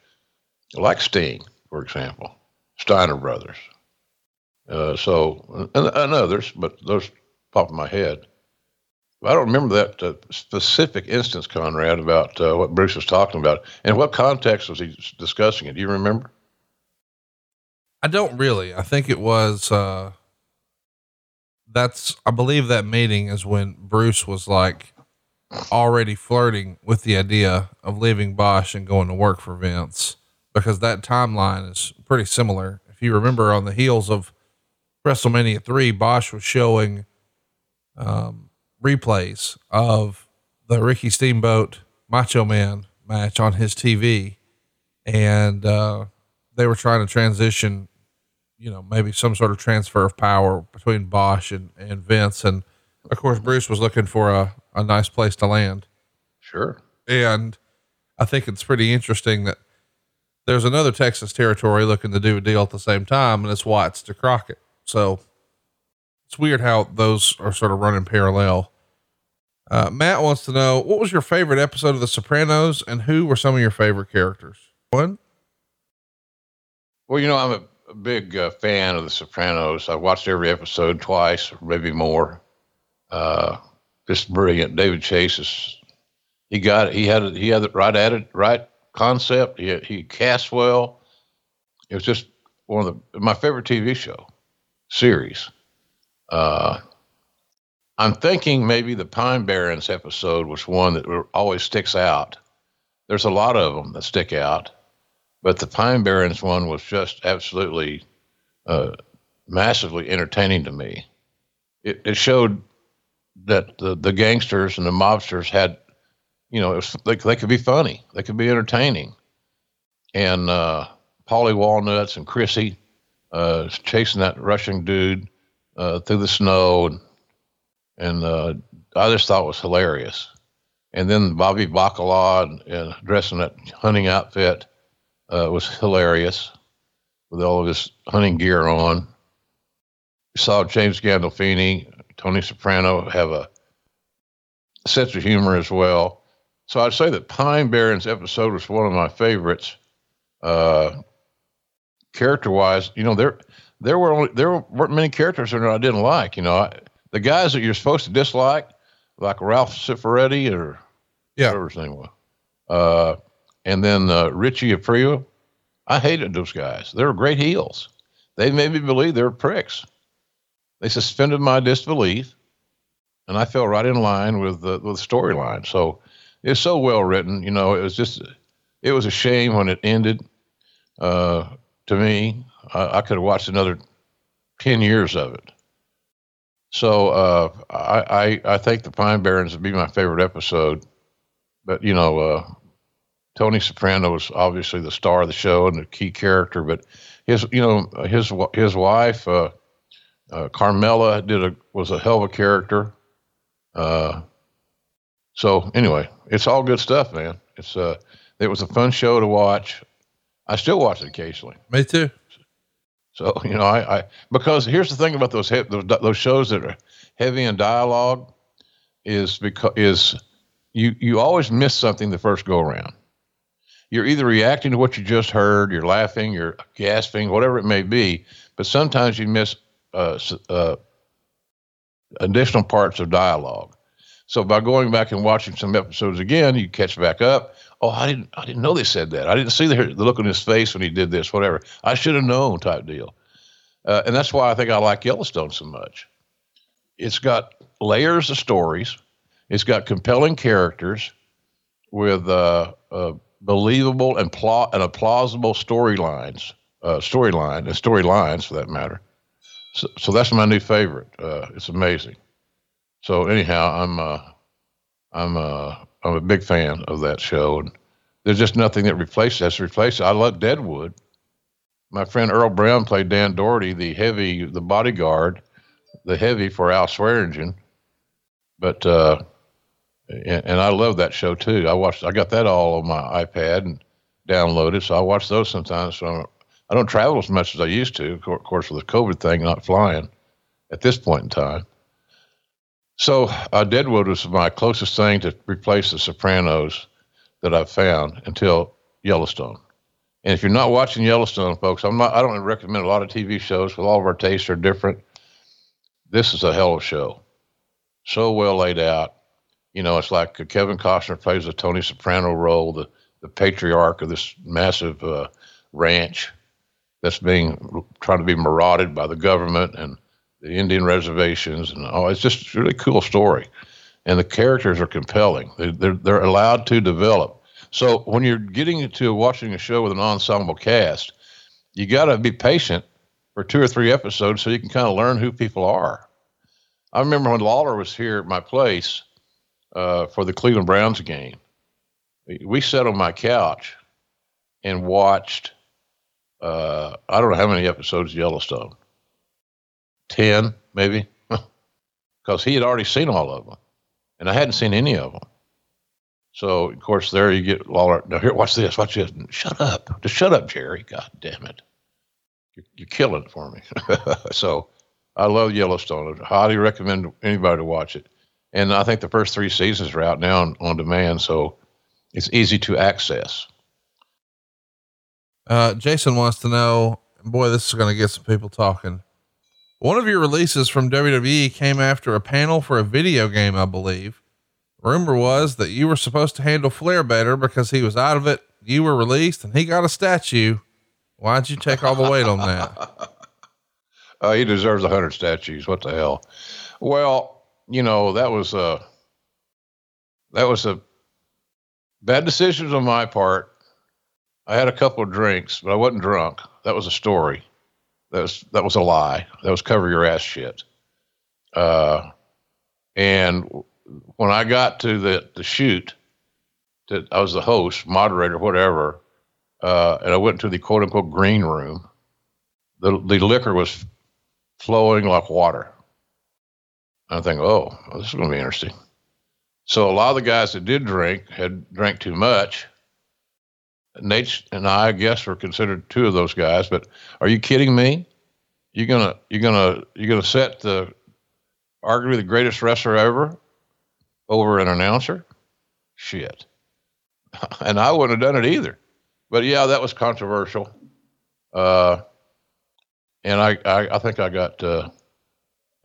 like Sting, for example, Steiner brothers. Uh, so and, and, others, but those pop in my head. I don't remember that uh, specific instance, Conrad, about uh, what Bruce was talking about. In what context was he discussing it? Do you remember? I don't really. I think it was, uh, that's, I believe that meeting is when Bruce was like already flirting with the idea of leaving Boesch and going to work for Vince because that timeline is pretty similar. If you remember on the heels of WrestleMania 3, Boesch was showing, um, replays of the Ricky Steamboat Macho Man match on his TV. And, uh, they were trying to transition you know, maybe some sort of transfer of power between Boesch and, and Vince. And of course, Bruce was looking for a, a nice place to land. Sure. And I think it's pretty interesting that there's another Texas territory looking to do a deal at the same time, and it's Watts to Crockett. So it's weird how those are sort of running parallel. Uh, Matt wants to know what was your favorite episode of The Sopranos and who were some of your favorite characters? One? Well, you know, I'm a a big uh, fan of The Sopranos. I watched every episode twice, maybe more. Uh, just brilliant. David Chase is he got it. He had it. He had it right at it, right concept. He he cast well. It was just one of the my favorite TV show series. Uh, I'm thinking maybe the Pine Barrens episode was one that always sticks out. There's a lot of them that stick out. But the Pine Barrens one was just absolutely uh, massively entertaining to me. It, it showed that the, the gangsters and the mobsters had, you know, was, they, they could be funny, they could be entertaining. And uh, Paulie Walnuts and Chrissy uh, chasing that Russian dude uh, through the snow, and, and uh, I just thought it was hilarious. And then Bobby Bacala and, and dressing that hunting outfit uh, was hilarious with all of his hunting gear on. We saw James Gandolfini, Tony Soprano have a sense of humor as well. So I'd say that Pine Barrens episode was one of my favorites. Uh, character wise, you know, there there were only there weren't many characters in there I didn't like. You know, I, the guys that you're supposed to dislike, like Ralph Cifaretto or Yeah. whatever his name was, uh, and then uh, Richie Aprile. I hated those guys. They were great heels. They made me believe they were pricks. They suspended my disbelief, and I fell right in line with the with the storyline. So it's so well written. You know, it was just it was a shame when it ended. Uh, to me, I, I could have watched another ten years of it. So uh, I, I I think the Pine Barrens would be my favorite episode. But you know, uh, Tony Soprano was obviously the star of the show and the key character. But his you know his his wife uh, uh, Carmela did a was a hell of a character. Uh, so anyway, it's all good stuff, man. It's uh, it was a fun show to watch. I still watch it occasionally. Me too. So you know, I, I because here's the thing about those he- those, those shows that are heavy in dialogue is because is you you always miss something the first go around. You're either reacting to what you just heard, you're laughing, you're gasping, whatever it may be, but sometimes you miss uh, uh, additional parts of dialogue. So by going back and watching some episodes again, you catch back up. Oh, I didn't, I didn't know they said that. I didn't see the, the look on his face when he did this, whatever. I should have known, type deal. Uh, and that's why I think I like Yellowstone so much. It's got layers of stories. It's got compelling characters with uh, uh, believable and plot and a plausible storylines, uh, storyline and storylines for that matter. So, so that's my new favorite. Uh, it's amazing. So anyhow, I'm uh, I'm I'm a big fan of that show, and there's just nothing that replaces that's replaced. I love Deadwood. My friend Earl Brown played Dan Dority, the heavy, the bodyguard, the heavy for Al Swearingen. But uh, and, and I love that show too. I watched, I got that all on my iPad and downloaded, so I watch those sometimes. So I don't, I don't travel as much as I used to, of course, with the COVID thing, not flying at this point in time. So uh, Deadwood was my closest thing to replace The Sopranos that I've found until Yellowstone. And if you're not watching Yellowstone, folks, I'm not. I don't recommend a lot of TV shows. With all of our tastes are different. This is a hell of a show. So well laid out. You know, it's like Kevin Costner plays the Tony Soprano role, the the patriarch of this massive uh, ranch that's being trying to be marauded by the government and the Indian reservations, and oh, it's just a really cool story. And the characters are compelling. They, they're they're allowed to develop. So when you're getting into watching a show with an ensemble cast, you got to be patient for two or three episodes so you can kind of learn who people are. I remember when Lawler was here at my place uh, for the Cleveland Browns game. We- We sat on my couch and watched. Uh, I don't know how many episodes of Yellowstone. Ten, maybe, because he had already seen all of them, and I hadn't seen any of them. So of course there you get Lawler. Now here, watch this. Watch this. Shut up. Just shut up, Jerry. God damn it. You're, you're killing it for me. so I love Yellowstone. I highly recommend anybody to watch it. And I think the first three seasons are out now on, on demand, so it's easy to access. Uh, Jason wants to know, boy, this is going to get some people talking. One of your releases from WWE came after a panel for a video game, I believe. Rumor was that you were supposed to handle Flair better because he was out of it. You were released and he got a statue. Why'd you take all the weight on that? Uh, he deserves a hundred statues. What the hell? Well, you know that was a that was a bad decisions on my part. I had a couple of drinks, but I wasn't drunk. That was a story. That was that was a lie. That was cover your ass shit. Uh, and when I got to the the shoot, I was the host, moderator, whatever, uh, and I went to the quote unquote green room. The the liquor was flowing like water. I think, oh, this is going to be interesting. So a lot of the guys that did drink had drank too much. Nate and I, I guess, were considered two of those guys. But are you kidding me? you're gonna you're gonna you're gonna set the arguably the greatest wrestler ever over an announcer. Shit, and I wouldn't have done it either. But yeah, that was controversial. Uh, and I, I, I think I got uh,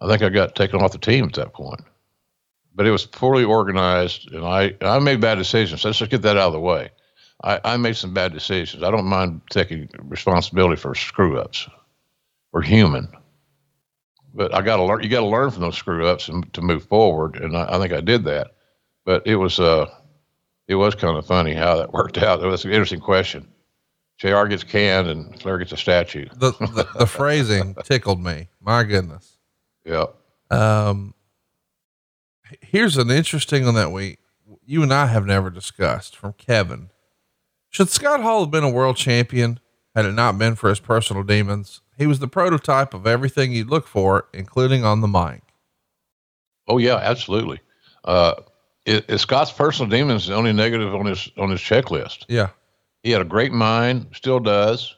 I think I got taken off the team at that point. But it was poorly organized, and I I made bad decisions. Let's just get that out of the way. I, I made some bad decisions. I don't mind taking responsibility for screw ups. We're human, but I got to learn. You got to learn from those screw ups and to move forward. And I, I think I did that. But it was uh, it was kind of funny how that worked out. It was an interesting question. Jr. gets canned and Flair gets a statue. The, the, the phrasing tickled me. My goodness. Yeah. Um, here's an interesting one that we, you and I have never discussed from Kevin. Should Scott Hall have been a world champion had it not been for his personal demons? He was the prototype of everything you'd look for, including on the mic. Oh yeah, absolutely. Uh, it, it, Scott's personal demons the only negative on his on his checklist. Yeah, he had a great mind, still does.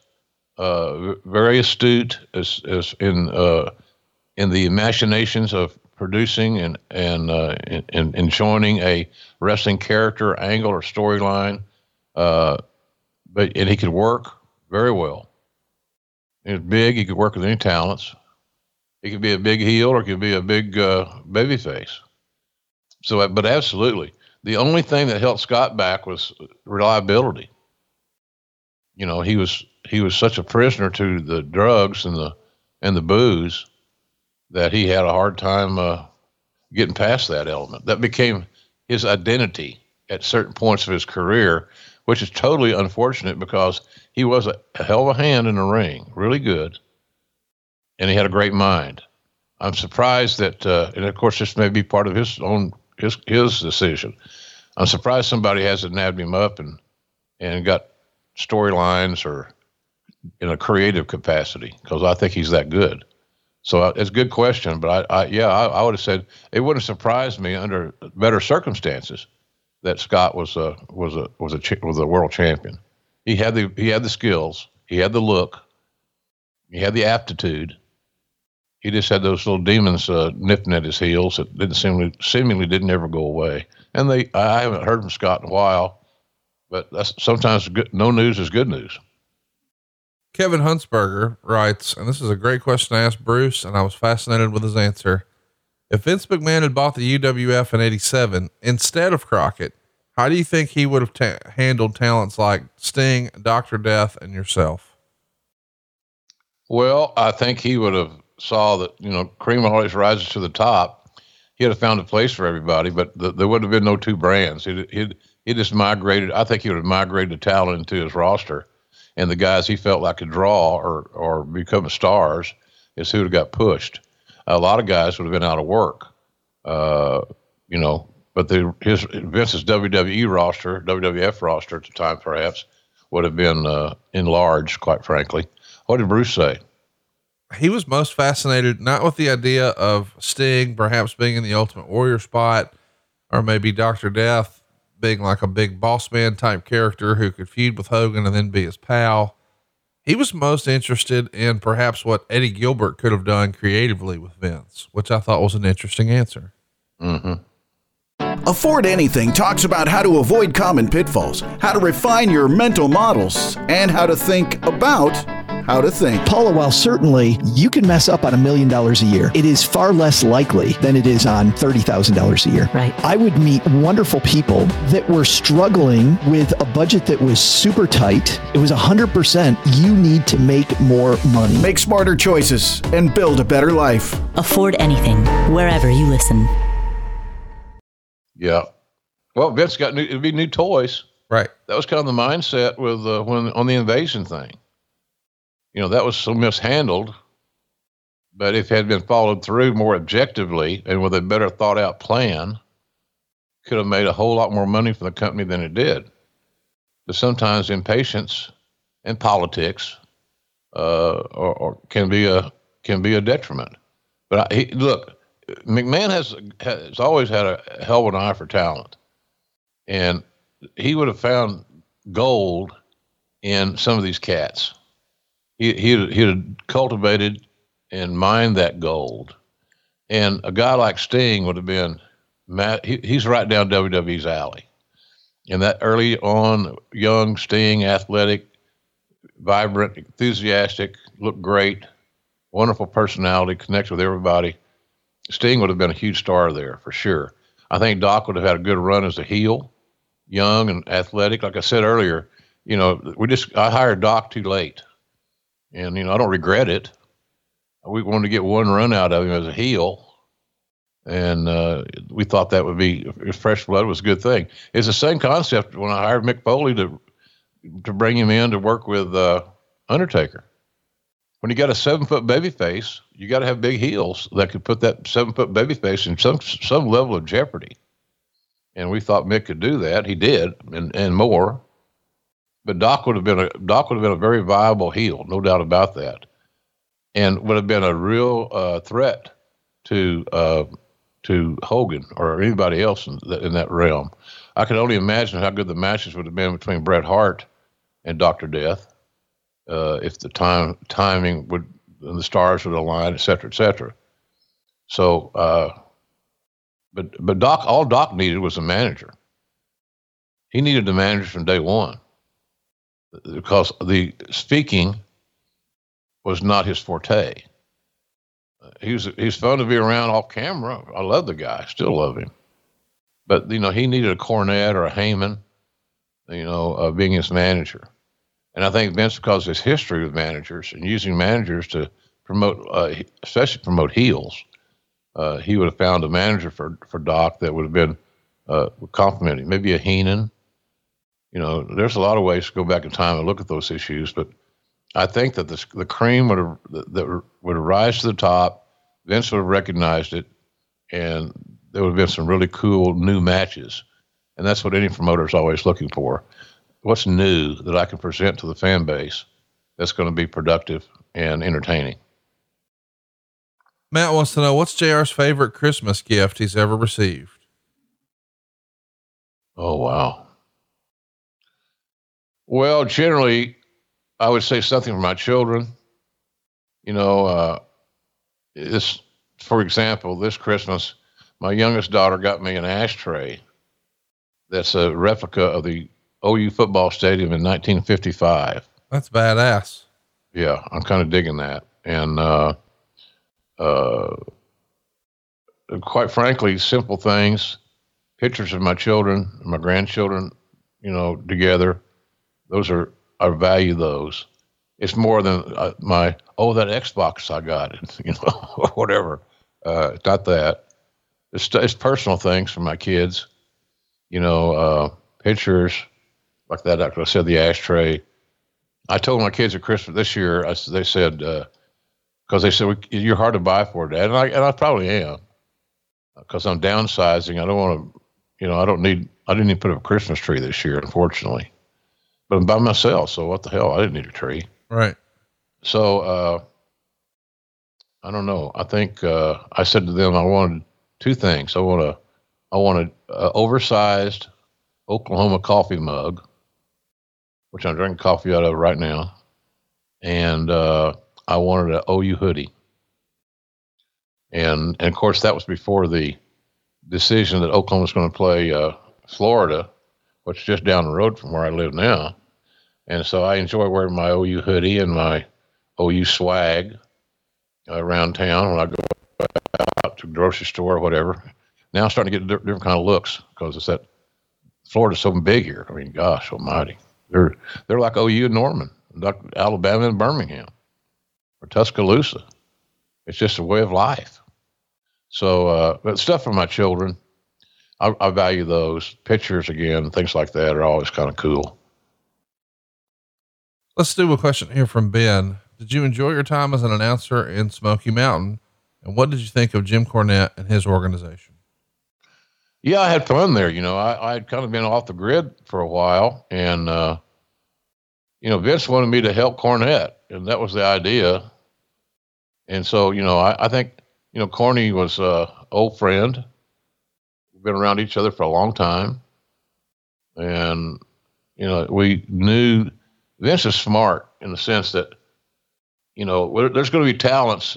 Uh, very astute as, as in uh, in the machinations of producing and and uh, in, in joining a wrestling character, angle, or storyline. Uh, but and he could work very well. He was big. He could work with any talents. He could be a big heel or he could be a big uh, baby face. So, but absolutely, the only thing that held Scott back was reliability you know, he was he was such a prisoner to the drugs and the and the booze that he had a hard time uh, getting past that element. That became his identity at certain points of his career, which is totally unfortunate because he was a, a hell of a hand in the ring, really good, and he had a great mind. I'm surprised that, uh, and of course, this may be part of his own his his decision. I'm surprised somebody hasn't nabbed him up and and got storylines or in a creative capacity because I think he's that good. So uh, it's a good question, but I, I yeah, I, I, would have said it wouldn't have surprised me under better circumstances that Scott was a was a was a was a world champion. He had the he had the skills, he had the look, he had the aptitude. He just had those little demons uh, nipping at his heels that didn't seemingly seemingly didn't ever go away. And they I haven't heard from Scott in a while but that's sometimes good, no news is good news. Kevin Huntsberger writes, and this is a great question I asked Bruce, and I was fascinated with his answer. If Vince McMahon had bought the UWF in 87 instead of Crockett, how do you think he would have ta- handled talents like Sting, Dr. Death, and yourself? Well, I think he would have saw that, you know, cream always rises to the top. He'd have found a place for everybody, but the, there would have been no two brands. He'd, he'd, he just migrated. I think he would have migrated talent into his roster, and the guys he felt like could draw or or become stars is who would have got pushed. A lot of guys would have been out of work, uh, you know. But the his Vince's WWE roster, WWF roster at the time, perhaps would have been uh, enlarged. Quite frankly, what did Bruce say? He was most fascinated not with the idea of Sting perhaps being in the Ultimate Warrior spot, or maybe Doctor Death being like a big boss man type character who could feud with Hogan and then be his pal. He was most interested in perhaps what Eddie Gilbert could have done creatively with Vince, which I thought was an interesting answer. Mm-hmm. Afford Anything talks about how to avoid common pitfalls, how to refine your mental models, and how to think about how to think. Paula, while certainly you can mess up on a million dollars a year, it is far less likely than it is on $30,000 a year. Right. I would meet wonderful people that were struggling with a budget that was super tight. It was 100% you need to make more money. Make smarter choices and build a better life. Afford anything wherever you listen. Yeah. Well, Vince got new, it'd be new toys. Right. That was kind of the mindset with uh, when on the invasion thing you know, that was so mishandled. But if it had been followed through more objectively and with a better thought out plan, could have made a whole lot more money for the company than it did. But sometimes impatience and politics uh, or, or can be a can be a detriment. But I, he, look, McMahon has has always had a hell of an eye for talent, and he would have found gold in some of these cats he he had cultivated and mined that gold. And a guy like Sting would have been, Matt, he, he's right down WWE's alley. And that early on, young Sting, athletic, vibrant, enthusiastic, looked great, wonderful personality, connects with everybody. Sting would have been a huge star there for sure. I think Doc would have had a good run as a heel, young and athletic. Like I said earlier, you know, we just I hired Doc too late, and you know I don't regret it. We wanted to get one run out of him as a heel, and uh, we thought that would be fresh blood was a good thing. It's the same concept when I hired Mick Foley to to bring him in to work with uh, Undertaker. When you got a seven foot baby face, you got to have big heels that could put that seven foot baby face in some some level of jeopardy. And we thought Mick could do that. He did, and and more. But Doc would have been a Doc would have been a very viable heel, no doubt about that, and would have been a real uh, threat to uh, to Hogan or anybody else in, in that realm. I can only imagine how good the matches would have been between Bret Hart and Doctor Death, uh, if the time timing would and the stars would align, et cetera, et cetera. So, uh, but but Doc, all Doc needed was a manager. He needed the manager from day one because the speaking was not his forte. He was he's fun to be around off camera. I love the guy, still love him. But you know, he needed a Cornette or a Heyman, you know, uh, being his manager. And I think Vince, because of his history with managers and using managers to promote, uh, especially promote heels, uh, he would have found a manager for, for Doc that would have been uh, complimenting. Maybe a Heenan. You know, there's a lot of ways to go back in time and look at those issues, but I think that the, the cream would have that would have rise to the top. Vince would have recognized it, and there would have been some really cool new matches. And that's what any promoter is always looking for what's new that I can present to the fan base that's going to be productive and entertaining. Matt wants to know what's JR's favorite Christmas gift he's ever received. Oh, wow. Well, generally, I would say something for my children. You know, uh, this, for example, this Christmas, my youngest daughter got me an ashtray that's a replica of the OU football stadium in 1955. That's badass. Yeah, I'm kind of digging that. And uh, uh, quite frankly, simple things, pictures of my children, my grandchildren, you know, together. Those are I value those. It's more than uh, my oh that Xbox I got, you know, whatever. Uh, not that. It's it's personal things for my kids. You know, uh, pictures like that. Like I said, the ashtray. I told my kids at Christmas this year. I, they said because uh, they said you're hard to buy for, Dad, and I and I probably am because I'm downsizing. I don't want to, you know, I don't need. I didn't even put up a Christmas tree this year, unfortunately. But I'm by myself, so what the hell? I didn't need a tree. Right. So uh, I don't know. I think uh, I said to them I wanted two things. I want a I want a, a oversized Oklahoma coffee mug which I'm drinking coffee out of right now, and uh, I wanted an OU hoodie. And, and of course, that was before the decision that Oklahoma was going to play uh, Florida, which is just down the road from where I live now. And so I enjoy wearing my OU hoodie and my OU swag around town when I go out to grocery store or whatever. Now I'm starting to get different kind of looks because it's that Florida's so big here. I mean, gosh almighty. They're they're like OU and Norman, like Alabama and Birmingham, or Tuscaloosa. It's just a way of life. So, uh, but stuff for my children, I, I value those pictures again. Things like that are always kind of cool. Let's do a question here from Ben. Did you enjoy your time as an announcer in Smoky Mountain? And what did you think of Jim Cornette and his organization? Yeah, I had fun there. You know, I, I'd kind of been off the grid for a while, and uh, you know, Vince wanted me to help Cornette, and that was the idea. And so, you know, I, I think you know, Corny was a old friend. We've been around each other for a long time, and you know, we knew Vince is smart in the sense that you know there's going to be talents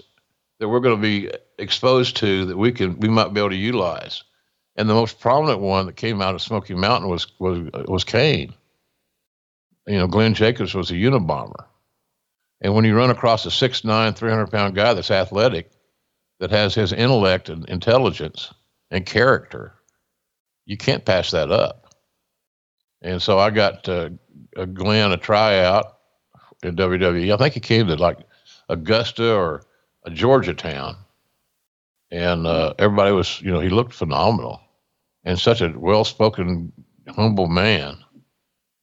that we're going to be exposed to that we can we might be able to utilize. And the most prominent one that came out of Smoky Mountain was was was Kane. You know, Glenn Jacobs was a Unabomber. And when you run across a 6'9", 300 pound guy that's athletic, that has his intellect and intelligence and character, you can't pass that up. And so I got uh, Glenn a tryout in WWE. I think he came to like Augusta or a Georgia town. And uh, everybody was, you know, he looked phenomenal and such a well spoken, humble man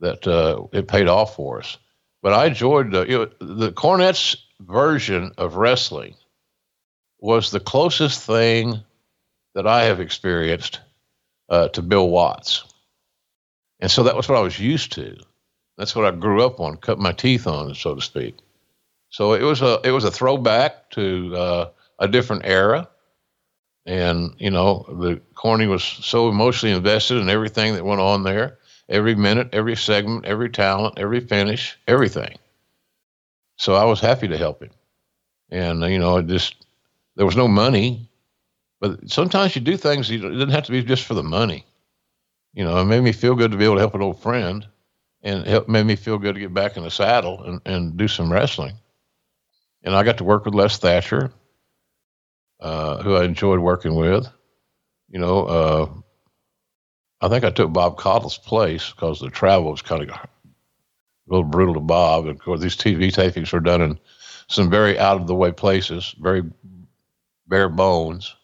that uh, it paid off for us. But I enjoyed uh, you know, the version of wrestling was the closest thing that I have experienced uh, to Bill Watts. And so that was what I was used to. That's what I grew up on, cut my teeth on, so to speak. So it was a it was a throwback to uh, a different era, and you know the Corny was so emotionally invested in everything that went on there, every minute, every segment, every talent, every finish, everything. So I was happy to help him, and you know it just there was no money, but sometimes you do things you, it doesn't have to be just for the money. You know, it made me feel good to be able to help an old friend, and it made me feel good to get back in the saddle and, and do some wrestling and I got to work with Les Thatcher, uh, who I enjoyed working with. You know, uh, I think I took Bob Caudle's place because the travel was kind of a little brutal to Bob. And of course, these TV tapings were done in some very out of the way places, very bare bones.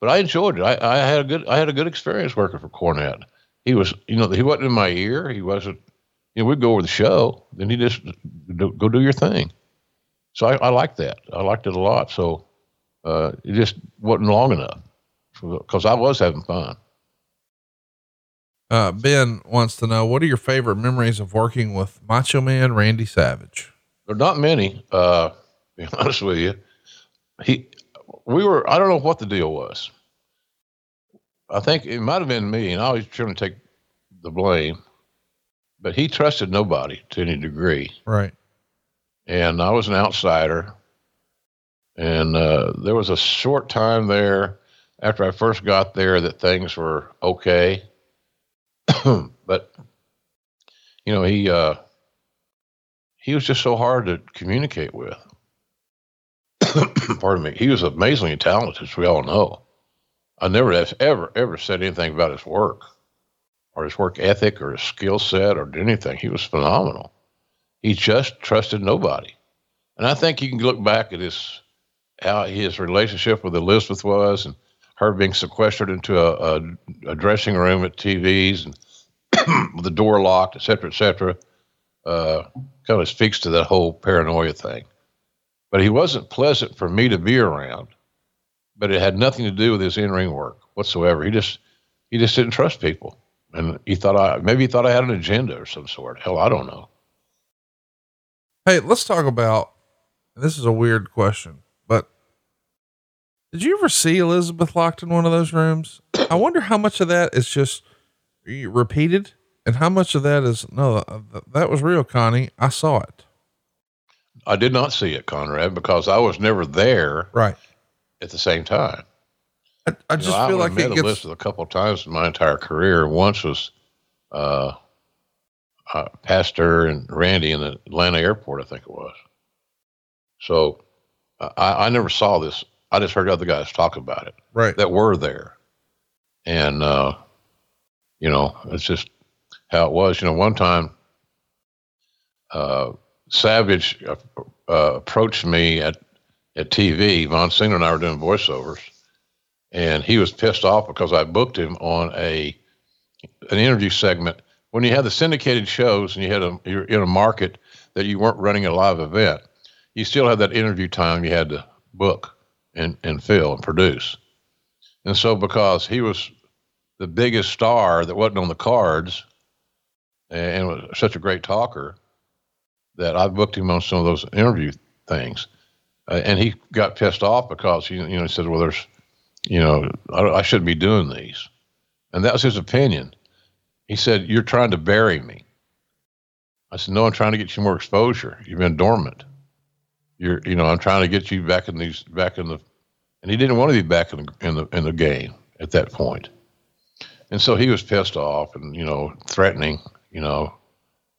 But I enjoyed it. I, I had a good I had a good experience working for Cornette. He was, you know, he wasn't in my ear. He wasn't. You know, we'd go over the show, then he just go do your thing. So I, I liked that. I liked it a lot. So uh, it just wasn't long enough because I was having fun. Uh, ben wants to know what are your favorite memories of working with Macho Man Randy Savage? There are not many. Uh, be honest with you, he, we were. I don't know what the deal was. I think it might have been me, and I was trying to take the blame, but he trusted nobody to any degree. Right and I was an outsider. And uh, there was a short time there after I first got there that things were okay, but you know he uh, he was just so hard to communicate with. Pardon me. He was amazingly talented, as we all know. I never have ever ever said anything about his work, or his work ethic, or his skill set, or anything. He was phenomenal. He just trusted nobody. And I think you can look back at his how his relationship with Elizabeth was and her being sequestered into a, a, a dressing room at TVs and the door locked, et cetera, et cetera, uh, kind of speaks to that whole paranoia thing. But he wasn't pleasant for me to be around, but it had nothing to do with his in-ring work whatsoever. He just he just didn't trust people, and he thought I maybe he thought I had an agenda or some sort. Hell, I don't know. Hey, let's talk about this is a weird question, but did you ever see Elizabeth locked in one of those rooms? I wonder how much of that is just repeated and how much of that is no, that was real, Connie. I saw it. I did not see it, Conrad, because I was never there. Right. At the same time. I, I just know, feel I like it gets... Elizabeth a couple of times in my entire career. Once was, uh, uh, Pastor and Randy in the Atlanta airport, I think it was. So I, I never saw this. I just heard other guys talk about it. Right. That were there. And, uh, you know, it's just how it was. You know, one time, uh, Savage uh, uh approached me at, at TV. Von Singer and I were doing voiceovers, and he was pissed off because I booked him on a an interview segment when you had the syndicated shows and you had a you're in a market that you weren't running a live event, you still had that interview time you had to book and, and fill and produce. And so because he was the biggest star that wasn't on the cards and was such a great talker that I booked him on some of those interview things. Uh, and he got pissed off because he, you know, he said, well, there's, you know, I, I shouldn't be doing these. And that was his opinion. He said, You're trying to bury me. I said, No, I'm trying to get you more exposure. You've been dormant. you're, you know, I'm trying to get you back in these, back in the, and he didn't want to be back in the, in the, in the game at that point. And so he was pissed off and, you know, threatening, you know,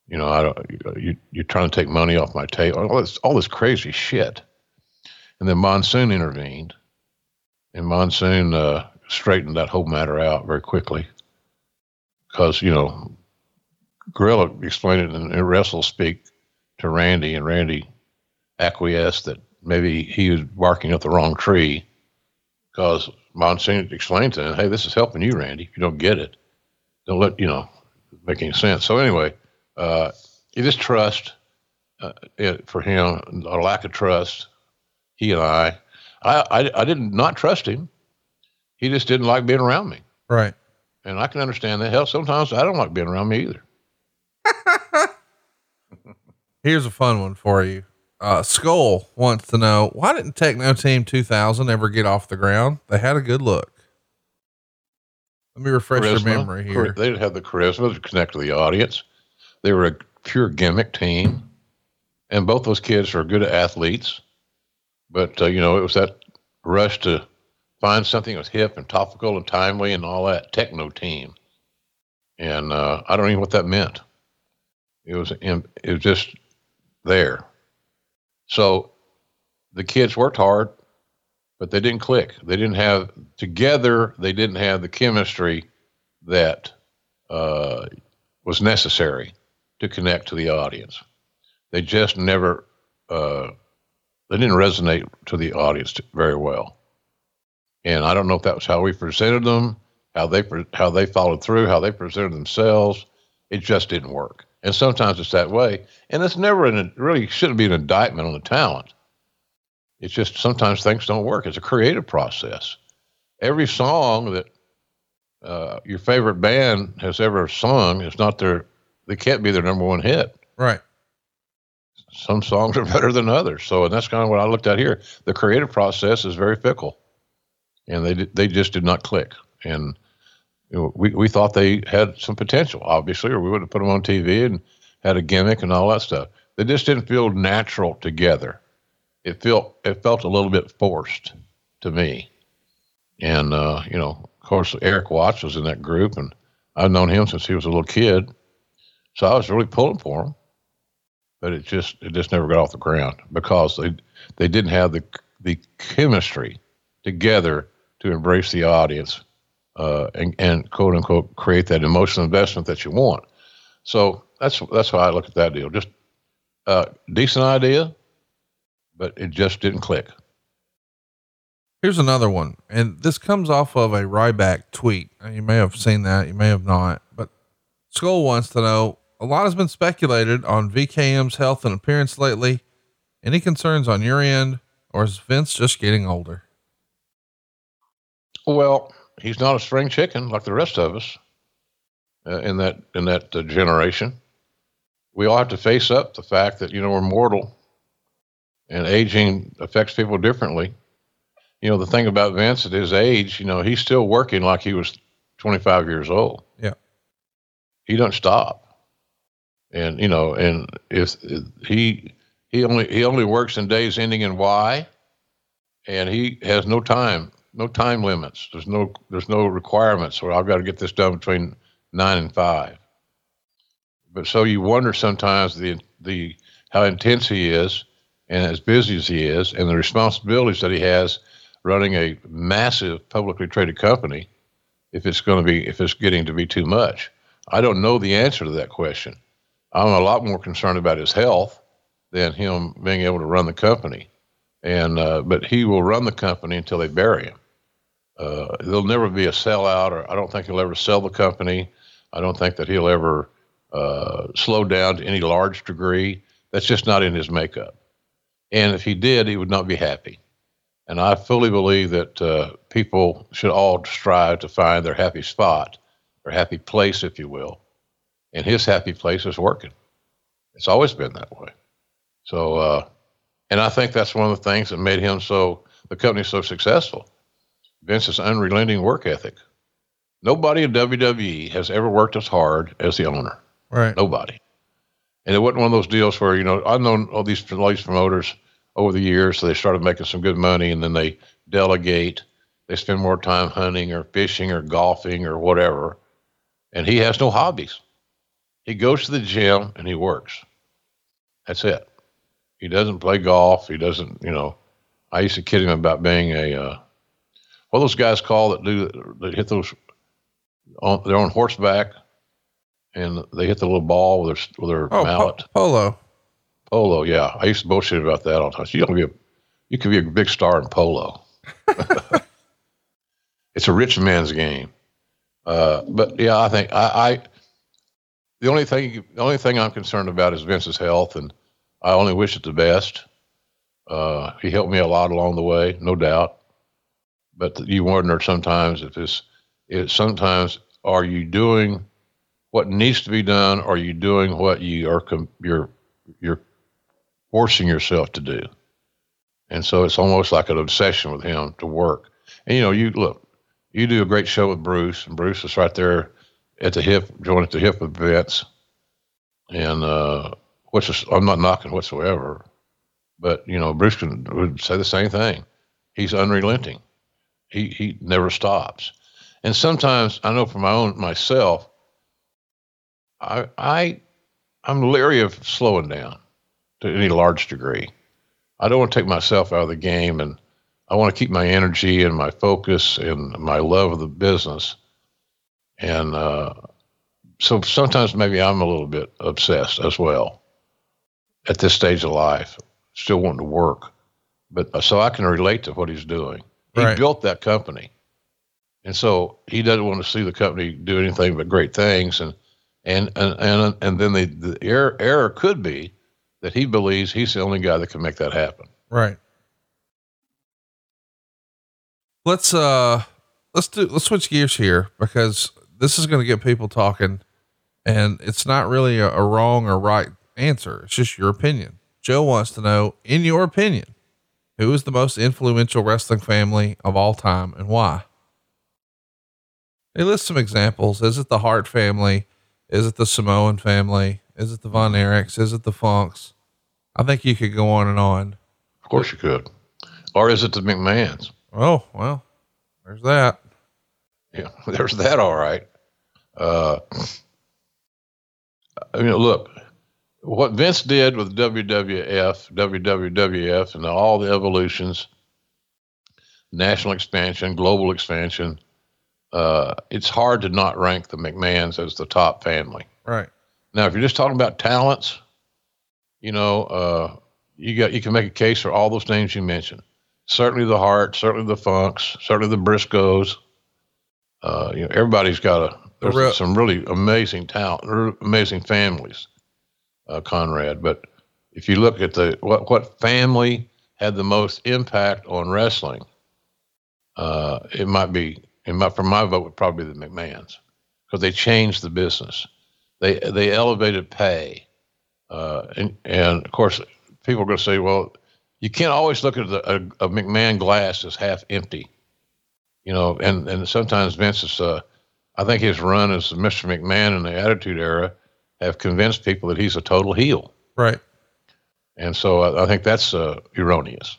you know, I don't, you, you're trying to take money off my table, all this, all this crazy shit. And then Monsoon intervened and Monsoon, uh, straightened that whole matter out very quickly because, you know, Gorilla explained it in, in wrestle speak to Randy and Randy acquiesced that maybe he was barking up the wrong tree because Monsoon explained to him, hey, this is helping you, Randy. If you don't get it, don't let, you know, make any sense. So anyway, uh, it is trust uh, it, for him, a lack of trust. He and I, I, I, I didn't not trust him. He just didn't like being around me. Right. And I can understand that. Hell, sometimes I don't like being around me either. Here's a fun one for you. Uh, Skull wants to know why didn't Techno Team 2000 ever get off the ground? They had a good look. Let me refresh Charisma. your memory here. They didn't have the charisma to connect to the audience. They were a pure gimmick team, and both those kids are good athletes. But uh, you know, it was that rush to find something that was hip and topical and timely and all that techno team. And uh, I don't even know what that meant. It was it was just there. So the kids worked hard, but they didn't click. They didn't have together. They didn't have the chemistry that uh, was necessary to connect to the audience. They just never. Uh, they didn't resonate to the audience very well. And I don't know if that was how we presented them, how they how they followed through, how they presented themselves. It just didn't work. And sometimes it's that way. And it's never an really shouldn't be an indictment on the talent. It's just sometimes things don't work. It's a creative process. Every song that uh, your favorite band has ever sung is not their they can't be their number one hit. Right. Some songs are better than others. So and that's kind of what I looked at here. The creative process is very fickle and they they just did not click. And you know, we we thought they had some potential, obviously, or we would have put them on TV and had a gimmick and all that stuff. They just didn't feel natural together. It felt it felt a little bit forced to me. And uh, you know, of course, Eric Watts was in that group, and I've known him since he was a little kid, so I was really pulling for him. But it just it just never got off the ground because they they didn't have the the chemistry together to embrace the audience uh, and, and quote unquote create that emotional investment that you want. So that's that's how I look at that deal. Just uh, decent idea, but it just didn't click. Here's another one. And this comes off of a Ryback tweet. You may have seen that. You may have not, but Skull wants to know a lot has been speculated on VKM's health and appearance lately. Any concerns on your end or is Vince just getting older? Well, he's not a spring chicken like the rest of us uh, in that in that uh, generation. We all have to face up the fact that you know we're mortal, and aging affects people differently. You know the thing about Vince at his age, you know he's still working like he was 25 years old. Yeah. He doesn't stop, and you know, and if, he he only he only works in days ending in Y, and he has no time no time limits. There's no there's no requirements where I've got to get this done between nine and five. But so you wonder sometimes the the how intense he is and as busy as he is and the responsibilities that he has running a massive publicly traded company if it's going to be if it's getting to be too much. I don't know the answer to that question. I'm a lot more concerned about his health than him being able to run the company. And uh, but he will run the company until they bury him. Uh, there'll never be a sellout, or I don't think he'll ever sell the company. I don't think that he'll ever uh, slow down to any large degree. That's just not in his makeup. And if he did, he would not be happy. And I fully believe that uh, people should all strive to find their happy spot, their happy place, if you will. And his happy place is working. It's always been that way. So, uh, and I think that's one of the things that made him so, the company so successful. Vince's unrelenting work ethic. Nobody in WWE has ever worked as hard as the owner. Right. Nobody. And it wasn't one of those deals where, you know, I've known all these, all these promoters over the years. So they started making some good money and then they delegate. They spend more time hunting or fishing or golfing or whatever. And he has no hobbies. He goes to the gym and he works. That's it. He doesn't play golf. He doesn't, you know. I used to kid him about being a, uh, what those guys call that do, that hit those, on, they're on horseback and they hit the little ball with their, with their Oh, mallet. po- polo. Polo, yeah. I used to bullshit about that all the time. So you don't be a, you could be a big star in polo. it's a rich man's game. Uh, but yeah, I think I, I, the only thing, the only thing I'm concerned about is Vince's health, and I only wish it the best. Uh, he helped me a lot along the way, no doubt. But you wonder sometimes if it's, it sometimes are you doing what needs to be done? Or are you doing what you are com- you're you're forcing yourself to do? And so it's almost like an obsession with him to work. And you know, you look, you do a great show with Bruce, and Bruce is right there at the hip, joined at the hip Vince. And uh, which is I'm not knocking whatsoever, but you know, Bruce can would say the same thing. He's unrelenting. He he never stops. And sometimes I know for my own myself, I I I'm leery of slowing down to any large degree. I don't want to take myself out of the game and I want to keep my energy and my focus and my love of the business. And uh, so sometimes maybe I'm a little bit obsessed as well at this stage of life, still wanting to work. But uh, so I can relate to what he's doing. He Right. built that company. And so he doesn't want to see the company do anything but great things. And and and and, and then the, the error, error could be that he believes he's the only guy that can make that happen. Right. Let's uh let's do let's switch gears here because this is going to get people talking and it's not really a, a wrong or right answer. It's just your opinion. Joe wants to know, in your opinion, who is the most influential wrestling family of all time and why? He lists some examples. Is it the Hart family? Is it the Samoan family? Is it the Von Erichs? Is it the Funks? I think you could go on and on. Of course you could. Or is it the McMahons? Oh, well, there's that. Yeah, there's that. All right. Uh, I mean, look, what Vince did with WWF, WWWF, and all the evolutions, national expansion, global expansion. Uh, it's hard to not rank the McMahons as the top family. Right. Now, if you're just talking about talents, you know, uh, you got you can make a case for all those names you mentioned. Certainly the Hart, certainly the Funks, certainly the Briscoes. Uh, you know, everybody's got a there's real- some really amazing talent, amazing families, uh, Conrad. But if you look at the what what family had the most impact on wrestling, uh, it might be in my for my vote would probably be the McMahons because they changed the business. They they elevated pay, uh, and and of course people are going to say, well, you can't always look at the, a, a McMahon glass as half empty, you know. And and sometimes Vince is, uh, I think his run as Mr. McMahon in the Attitude Era have convinced people that he's a total heel. Right. And so I, I think that's uh, erroneous.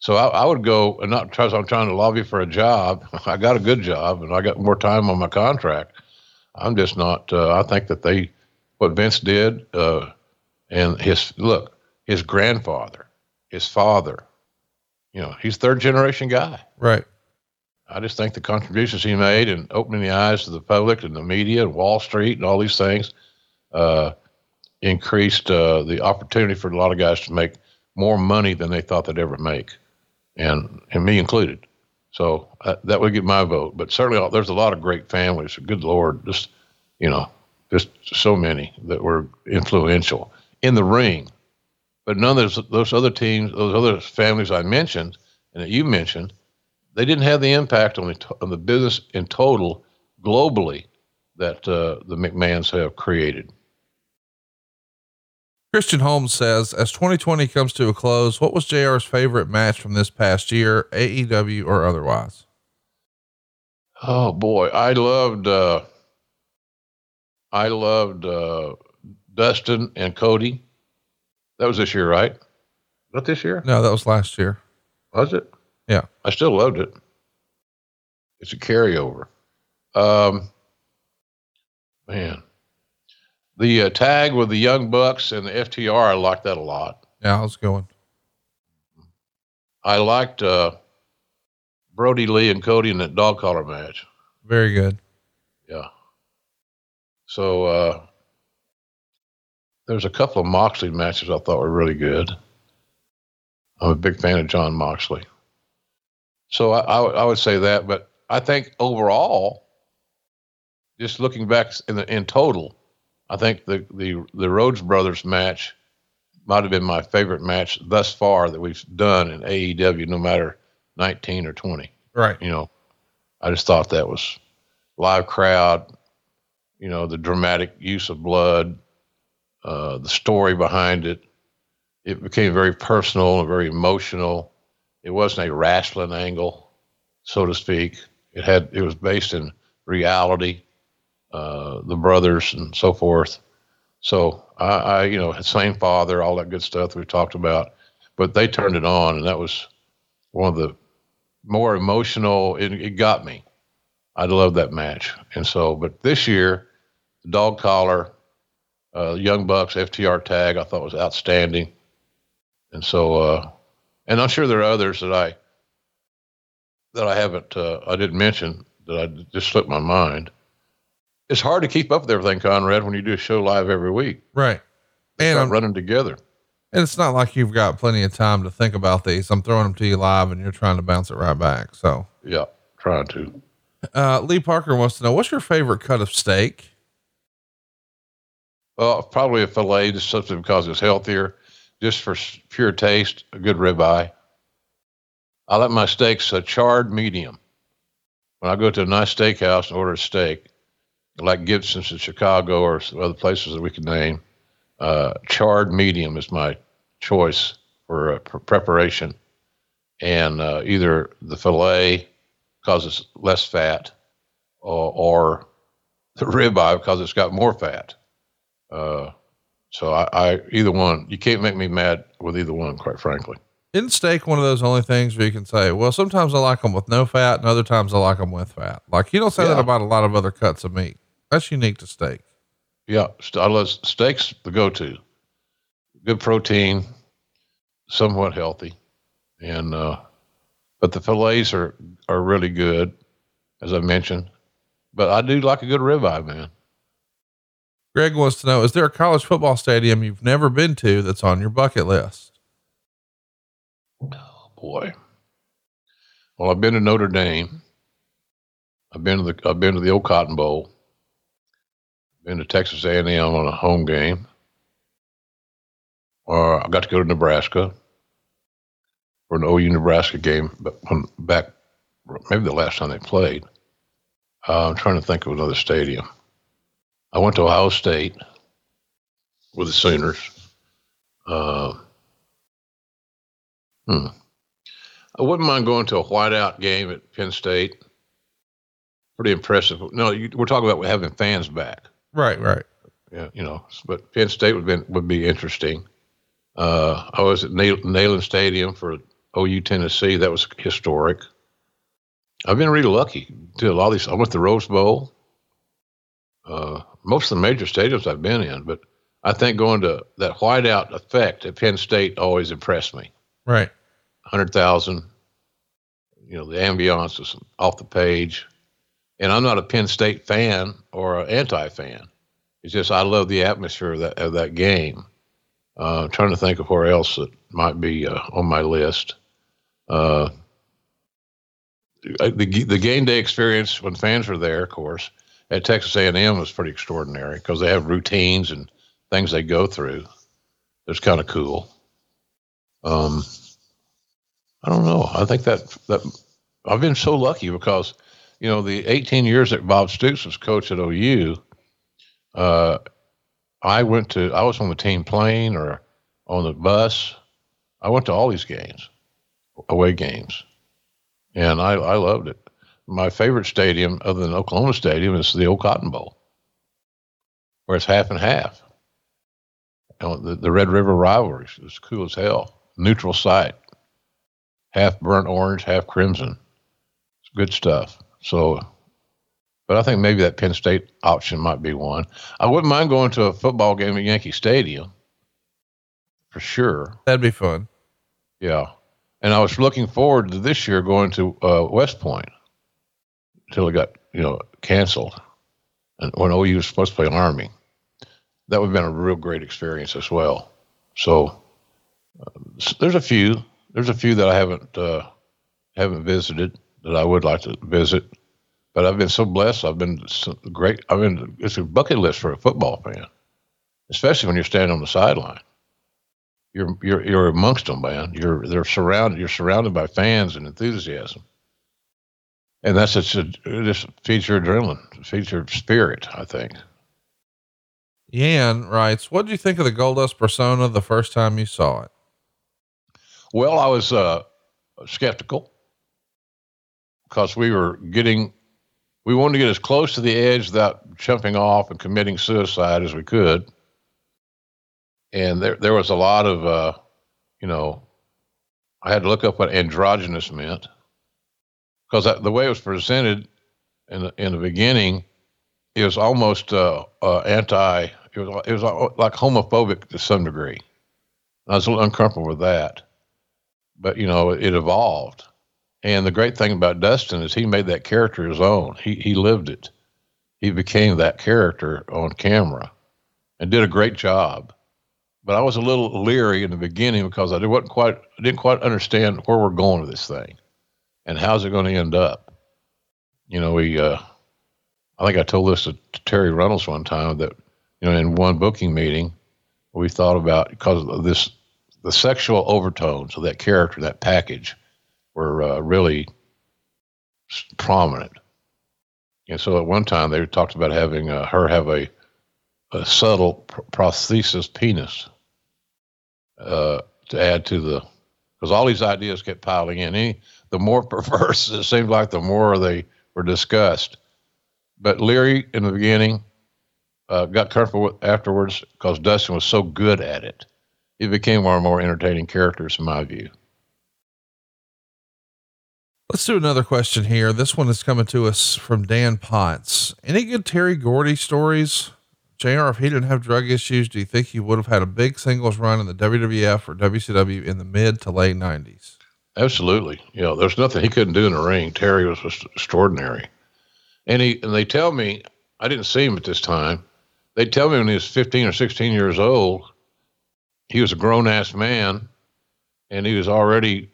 So I, I would go, and not because I'm trying to lobby for a job. I got a good job, and I got more time on my contract. I'm just not. Uh, I think that they, what Vince did, uh, and his look, his grandfather, his father, you know, he's third generation guy. Right. I just think the contributions he made in opening the eyes to the public and the media and Wall Street and all these things uh, increased uh, the opportunity for a lot of guys to make more money than they thought they'd ever make, and and me included. So uh, that would get my vote. But certainly, uh, there's a lot of great families. Good Lord, just you know, just so many that were influential in the ring. But none of those, those other teams, those other families I mentioned and that you mentioned, they didn't have the impact on the on the business in total globally that uh, the McMahons have created. Christian Holmes says, as 2020 comes to a close, what was JR's favorite match from this past year, AEW or otherwise? Oh boy, I loved uh, I loved uh, Dustin and Cody. That was this year, right? that this year? No, that was last year. Was it? I still loved it. It's a carryover. Um, man, the uh, tag with the Young Bucks and the FTR, I liked that a lot. Yeah, I was going. I liked uh, Brodie Lee and Cody in that dog collar match. Very good. Yeah. So uh, there's a couple of Moxley matches I thought were really good. I'm a big fan of Jon Moxley. So I, I, would- I would say that, but I think overall, just looking back in the, in total, I think the the the Rhodes Brothers match might have been my favorite match thus far that we've done in AEW, no matter 19 or 20 Right. you know, I just thought that was live crowd, you know, the dramatic use of blood, uh, the story behind it. It became very personal and very emotional. It wasn't a wrestling angle, so to speak. It had it was based in reality, uh, the brothers and so forth. So I, I, you know, same father, all that good stuff we talked about, but they turned it on, and that was one of the more emotional. It, it got me. I love that match. And so, but this year, the dog collar, uh, Young Bucks FTR tag, I thought was outstanding. And so, uh, and I'm sure there are others that I that I haven't, uh, I didn't mention that I just slipped my mind. It's hard to keep up with everything, Conrad, when you do a show live every week. Right. And I'm, running together. and it's not like you've got plenty of time to think about these. I'm throwing them to you live and you're trying to bounce it right back. So, Yeah, trying to. uh, Lee Parker wants to know what's your favorite cut of steak? Well, probably a fillet, just simply because it's healthier, just for pure taste, a good ribeye. I like my steaks a charred medium. When I go to a nice steakhouse and order a steak, like Gibson's in Chicago or other places that we can name, uh, charred medium is my choice for uh, pr- preparation. And uh, either the fillet, because it's less fat, or, or the ribeye, because it's got more fat. So I, I either one. You can't make me mad with either one, quite frankly. Isn't steak one of those only things where you can say, well, sometimes I like them with no fat and other times I like them with fat. Like you don't say that about a lot of other cuts of meat. That's unique to steak. Yeah, I love steaks. The go-to, good protein, somewhat healthy, and uh, but the fillets are are really good, as I mentioned. But I do like a good ribeye, man. Greg wants to know, is there a college football stadium you've never been to that's on your bucket list? Oh, boy. Well, I've been to Notre Dame. I've been to the I've been to the old Cotton Bowl. Been to Texas A&M on a home game. Or I got to go to Nebraska for an OU Nebraska game, but when, back maybe the last time they played. Uh, I'm trying to think of another stadium. I went to Ohio State with the Sooners. Uh, hmm. I wouldn't mind going to a whiteout game at Penn State. Pretty impressive. No, you, we're talking about having fans back. Right, right. Yeah, you know, but Penn State would be would be interesting. Uh, I was at Neyland Stadium for OU Tennessee. That was historic. I've been really lucky to a lot of these. I went to the Rose Bowl. Uh, most of the major stadiums I've been in, but I think going to that whiteout effect at Penn State always impressed me. Right. Hundred thousand. You know, the ambiance is off the page. And I'm not a Penn State fan or an anti-fan. It's just I love the atmosphere of that of that game. Uh, I'm trying to think of where else that might be uh, on my list. Uh, the the game day experience when fans were there, of course, at Texas A&M was pretty extraordinary because they have routines and things they go through. It's kind of cool. Um, I don't know. I think that that I've been so lucky because you know the 18 years that Bob Stoops was coach at OU. Uh, I went to I was on the team plane or on the bus. I went to all these games, away games, and I I loved it. My favorite stadium, other than Oklahoma Stadium, is the old Cotton Bowl, where it's half and half. You know, the, the Red River rivalry is cool as hell. neutral site, half burnt orange, half crimson. It's good stuff. So, but I think maybe that Penn State option might be one. I wouldn't mind going to a football game at Yankee Stadium for sure. That'd be fun. Yeah. And I was looking forward to this year going to uh, West Point until it got, you know, canceled. And when OU was supposed to play Army, that would have been a real great experience as well. So uh, there's a few, there's a few that I haven't, uh, haven't visited that I would like to visit, but I've been so blessed. I've been so great. I mean, it's a bucket list for a football fan, especially when you're standing on the sideline you're you're you're amongst them, man. You're they're surrounded. You're surrounded by fans and enthusiasm, and that's just a just feeds your adrenaline, feeds your spirit. I think. Yan writes, "What did you think of the Goldust persona the first time you saw it?" Well, I was uh, skeptical because we were getting, we wanted to get as close to the edge without jumping off and committing suicide as we could and there there was a lot of uh, you know, I had to look up what androgynous meant because the way it was presented in the, in the beginning, it was almost uh, uh, anti. It was it was uh, like homophobic to some degree. I was a little uncomfortable with that, but you know, it evolved. And the great thing about Dustin is he made that character his own. He he lived it. He became that character on camera, and did a great job but I was a little leery in the beginning because I wasn't quite I didn't quite understand where we're going with this thing, and how's it going to end up. You know, we uh, I think I told this to, to Terri Runnels one time that you know in one booking meeting we thought about because of this the sexual overtones of that character that package were uh, really prominent. And so at one time they talked about having uh, her have a a subtle pr- prosthesis penis uh, to add to the because all these ideas kept piling in. The more perverse it seemed like, the more they were discussed. But Leary in the beginning uh, got comfortable with afterwards because Dustin was so good at it. He became one of the more entertaining characters in my view. Let's do another question here. This one is coming to us from Dan Potts. Any good Terry Gordy stories? JR, if he didn't have drug issues, do you think he would have had a big singles run in the WWF or WCW in the mid to late 90s? Absolutely. You know, there's nothing he couldn't do in the ring. Terry was extraordinary. And he and they tell me, I didn't see him at this time. They tell me when he was 15 or 16 years old, he was a grown ass man and he was already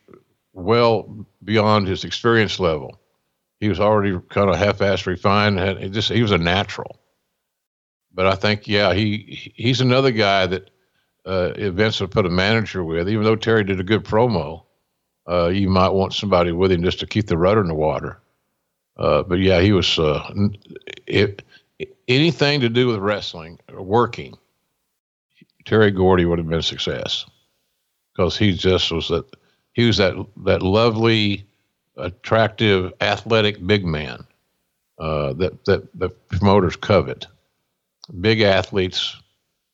well beyond his experience level. He was already kind of half assed refined. Had, just he was a natural but I think yeah, he he's another guy that uh, Vince would put a manager with. Even though Terry did a good promo, uh, you might want somebody with him just to keep the rudder in the water. Uh, but yeah, he was uh, it, anything to do with wrestling or working. Terry Gordy would have been a success because he just was that he was that that lovely, attractive, athletic big man uh, that that the promoters covet big athletes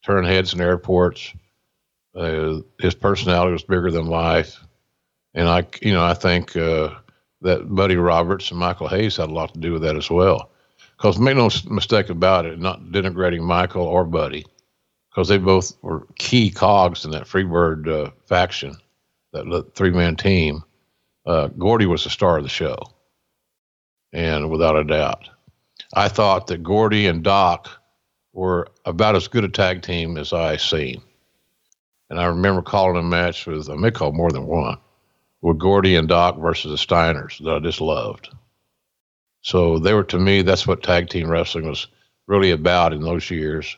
turn heads in airports. Uh, his personality was bigger than life, and I, you know, I think uh, that Buddy Roberts and Michael Hayes had a lot to do with that as well. Because make no mistake about it, not denigrating Michael or Buddy, because they both were key cogs in that Freebird uh, faction, that three man team. Uh, Gordy was the star of the show, and without a doubt, I thought that Gordy and Doc were about as good a tag team as I seen. And I remember calling a match with, I may call more than one, with Gordy and Doc versus the Steiners that I just loved. So they were, to me, that's what tag team wrestling was really about in those years.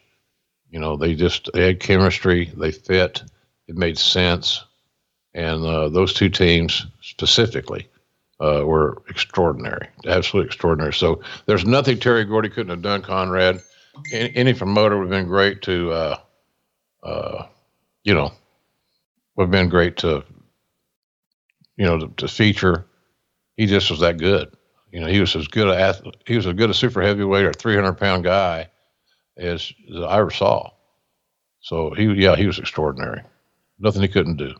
You know, they just they had chemistry, they fit, it made sense. And uh, those two teams specifically uh, were extraordinary, absolutely extraordinary. So there's nothing Terry Gordy couldn't have done, Conrad any, promoter would have been great to, uh, uh, you know, would have been great to, you know, to, to, feature. He just was that good. You know, he was as good a he was as good a super heavyweight or 300 pound guy as, as I ever saw. So he, yeah, he was extraordinary. Nothing he couldn't do.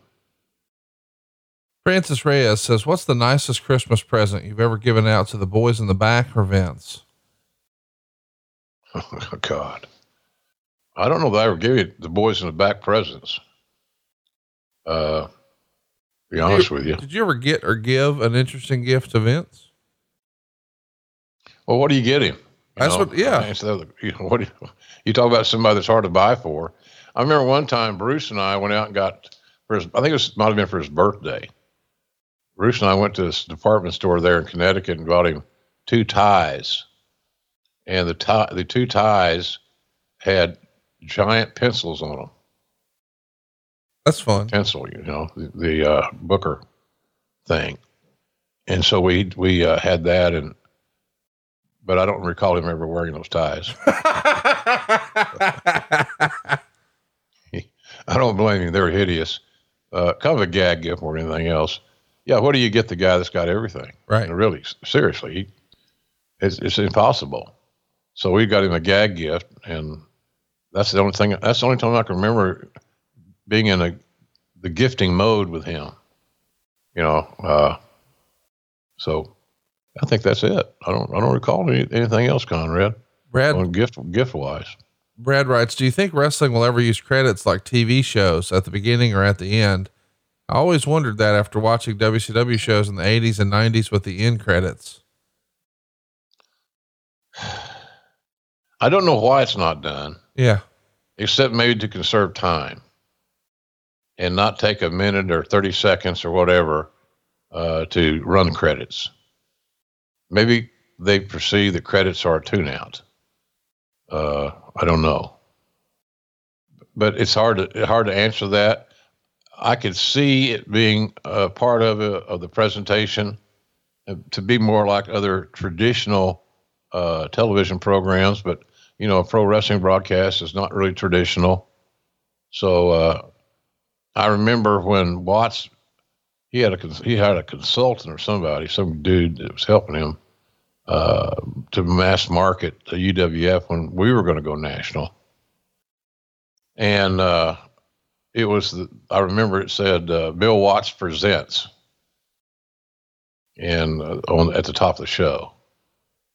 Francis Reyes says, What's the nicest Christmas present you've ever given out to the boys in the back or Vince? Oh, God. I don't know that I ever gave you the boys in the back presents. Uh, be honest with you. Did you ever get or give an interesting gift to Vince? Well, what do you get him? You That's know, what- yeah. I mean, so, you know, what do you, you talk about somebody that's hard to buy for. I remember one time Bruce and I went out and got for his, I think it was, might have been for his birthday. Bruce and I went to this department store there in Connecticut and got him two ties, and the tie, the two ties had giant pencils on them. That's fun. Pencil, you know, the, the uh, Booker thing, and so we we uh, had that, and but I don't recall him ever wearing those ties. I don't blame him; they're hideous. Uh, kind of a gag gift more than anything else. Yeah, what do you get the guy that's got everything? Right. And really, seriously, he, it's it's impossible. So we got him a gag gift, and that's the only thing. That's the only time I can remember being in a the gifting mode with him. You know, uh, so I think that's it. I don't I don't recall any, anything else, Conrad. Brad on gift gift wise. Brad writes, Do you think wrestling will ever use credits like TV shows at the beginning or at the end? I always wondered that after watching WCW shows in the 80s and 90s with the end credits. I don't know why it's not done, Yeah. except maybe to conserve time and not take a minute or 30 seconds or whatever uh, to run credits. Maybe they perceive that credits are a tune out. Uh, I don't know. But it's hard to hard to answer that. I could see it being a part of a, of the presentation uh, to be more like other traditional uh, television programs, but you know, a pro wrestling broadcast is not really traditional. So uh, I remember when Watts, he had a he had a consultant or somebody, some dude that was helping him uh, to mass market the UWF when we were going to go national, and uh, it was the, I remember it said uh, Bill Watts presents, and uh, on at the top of the show.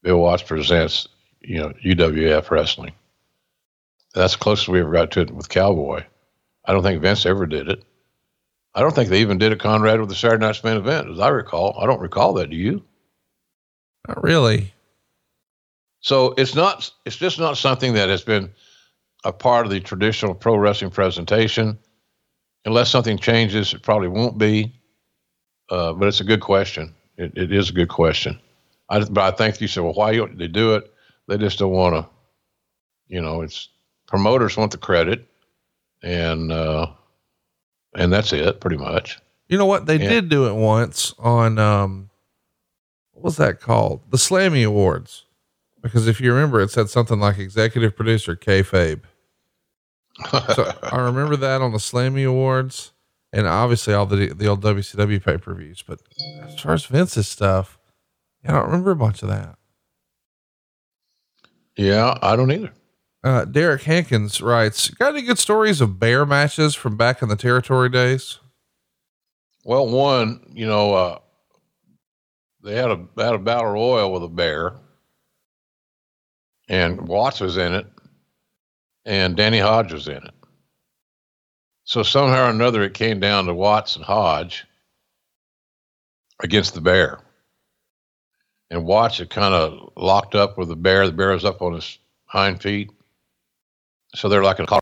Bill Watts presents, you know, UWF wrestling. That's the closest we ever got to it with Cowboy. I don't think Vince ever did it. I don't think they even did a Conrad with the Saturday Night's main event, as I recall. I don't recall that. Do you? Not really. So it's not. It's just not something that has been a part of the traditional pro wrestling presentation. Unless something changes, it probably won't be. Uh, but it's a good question. It, it is a good question. I, but I think you said, well, why don't they do it? They just don't want to. You know, it's promoters want the credit, and uh, and that's it, pretty much. You know what? They Yeah. did do it once on, um, what was that called? The Slammy Awards. Because if you remember, it said something like executive producer kayfabe. so I remember that on the Slammy Awards and obviously all the, the old WCW pay per views. But as far as Vince's stuff, I don't remember a bunch of that. Yeah, I don't either. Uh, Derek Hankins writes, got any good stories of bear matches from back in the territory days? Well, one, you know, uh, they had a had a battle royal with a bear, and Watts was in it, and Danny Hodge was in it. So somehow or another, it came down to Watts and Hodge against the bear, and Watts had kind of locked up with the bear. The bear was up on his hind feet, so they're like a collar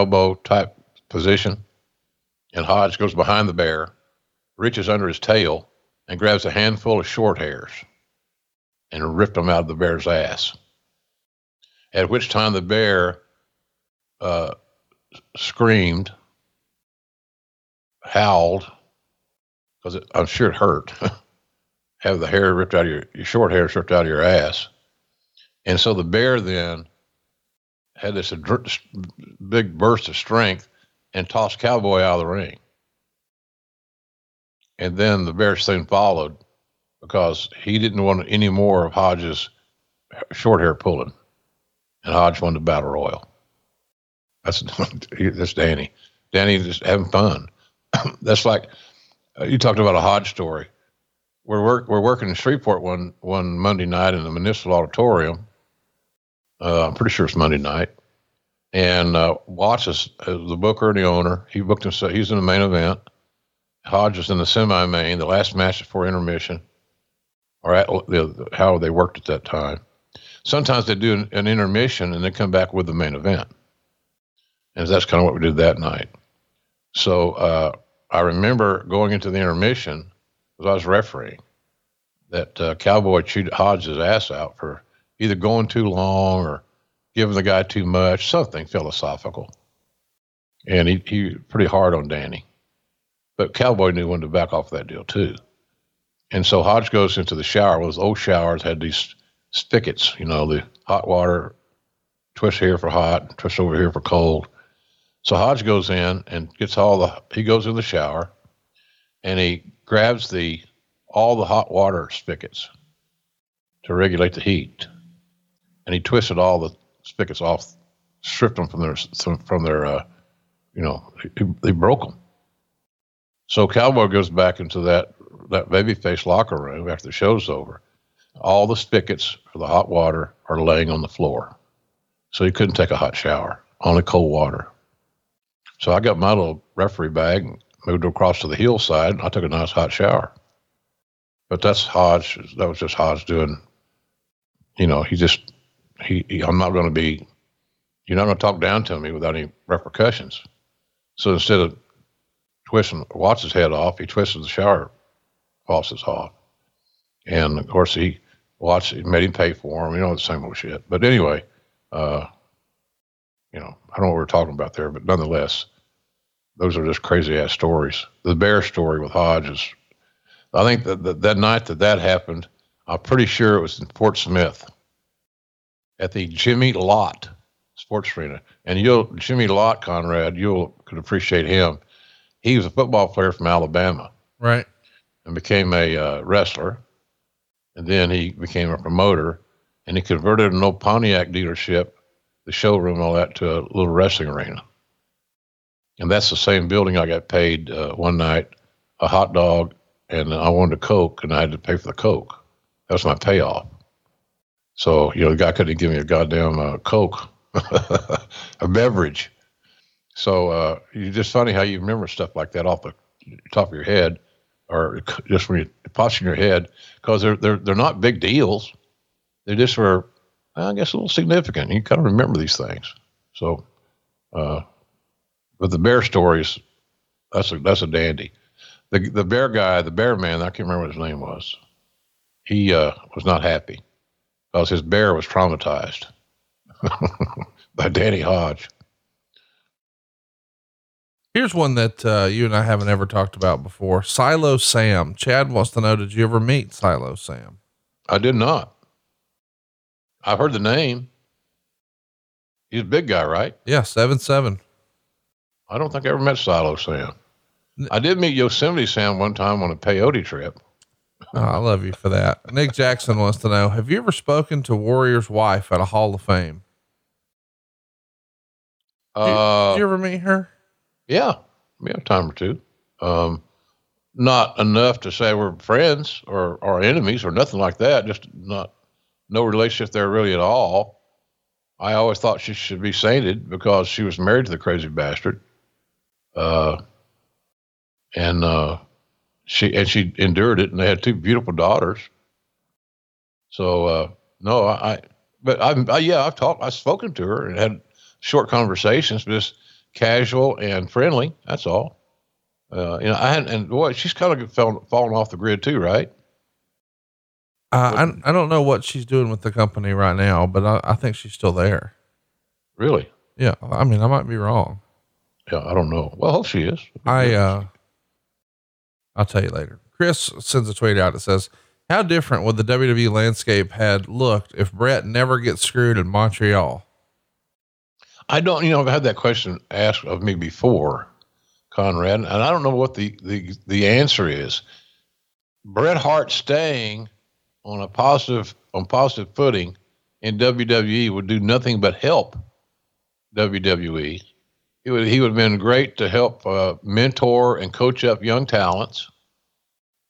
elbow type position and Hodge goes behind the bear, reaches under his tail, and grabs a handful of short hairs and ripped them out of the bear's ass. At which time the bear uh, screamed, howled, because I'm sure it hurt. Have the hair ripped out of your, your short hair ripped out of your ass. And so the bear then had this adr- big burst of strength and tossed Cowboy out of the ring. And then the bear soon followed because he didn't want any more of Hodge's short hair pulling. And Hodge won the battle royal. That's that's Danny. Danny just having fun. that's like uh, you talked about a Hodge story. We're work we're working in Shreveport one one Monday night in the municipal auditorium. Uh, I'm pretty sure it's Monday night, and uh, Watts is, is the booker and the owner. He booked himself. He's in the main event. Hodge is in the semi-main, the last match before intermission, or at the, how they worked at that time. Sometimes they do an, an intermission and they come back with the main event, and that's kind of what we did that night. So uh, I remember going into the intermission because I was refereeing that uh, Cowboy chewed Hodge's ass out for either going too long or giving the guy too much, something philosophical. And he, he pretty hard on Danny. But Cowboy knew when to back off that deal too. And so Hodge goes into the shower. Well, those old showers had these spigots, you know, the hot water, twist here for hot, twist over here for cold. So Hodge goes in and gets all the, he goes in the shower and he grabs the, all the hot water spigots to regulate the heat. And he twisted all the spigots off, stripped them from their, from their, uh, you know, he, he broke them. So Cowboy goes back into that, that babyface locker room after the show's over. All the spigots for the hot water are laying on the floor. So he couldn't take a hot shower, only cold water. So I got my little referee bag and moved across to the heel side. And I took a nice hot shower. But that's Hodge. That was just Hodge doing. You know, he just he. he I'm not going to be. You're not going to talk down to me without any repercussions. So instead of twisting Watts' head off, he twisted the shower faucets off. And of course, he Watts he made him pay for them. You know, the same old shit. But anyway, uh, you know, I don't know what we're talking about there, but nonetheless, those are just crazy ass stories. The bear story with Hodge is, I think that, that that night that that happened, I'm pretty sure it was in Fort Smith at the Jimmy Lott Sports Arena. And you'll, Jimmy Lott, Conrad, you'll could appreciate him. He was a football player from Alabama. Right. And became a uh, wrestler. And then he became a promoter and he converted an old Pontiac dealership, the showroom, all that, to a little wrestling arena. And that's the same building I got paid uh, one night a hot dog, and I wanted a Coke, and I had to pay for the Coke. That was my payoff. So, you know, the guy couldn't give me a goddamn uh, Coke, a beverage. So, uh, it's just funny how you remember stuff like that off the top of your head, or just when you pops in your head, because they're, they're, they're not big deals. They just were, I guess, a little significant. You kind of remember these things. So, uh, but the bear stories, that's a that's a dandy. The the bear guy, the bear man, I can't remember what his name was. He uh, was not happy because his bear was traumatized by Danny Hodge. Here's one that uh, you and I haven't ever talked about before. Silo Sam. Chad wants to know: Did you ever meet Silo Sam? I did not. I've heard the name. He's a big guy, right? Yeah, seven seven. I don't think I ever met Silo Sam. I did meet Yosemite Sam one time on a peyote trip. Oh, I love you for that. Nick Jackson wants to know Have you ever spoken to Warrior's wife at a Hall of Fame? Uh, did, you ever meet her? Yeah, yeah, a time or two. Um, not enough to say we're friends or, or enemies or nothing like that. Just not no relationship there really at all. I always thought she should be sainted because she was married to the crazy bastard. Uh, and uh, she and she endured it, and they had two beautiful daughters. So uh, no, I, but I, I yeah, I've talked, I've spoken to her and had short conversations, just casual and friendly. That's all. Uh, you know, I had, and boy, she's kind of fell, fallen off the grid too, right? Uh, I I don't know what she's doing with the company right now, but I, I think she's still there. Really? Yeah. I mean, I might be wrong. Yeah, I don't know. Well, I hope she is. I uh, I'll tell you later. Chris sends a tweet out that says, "How different would the WWE landscape had looked if Bret never gets screwed in Montreal?" I don't, you know, I've had that question asked of me before, Conrad, and I don't know what the the the answer is. Bret Hart staying on a positive on positive footing in WWE would do nothing but help WWE. He would he would have been great to help uh, mentor and coach up young talents.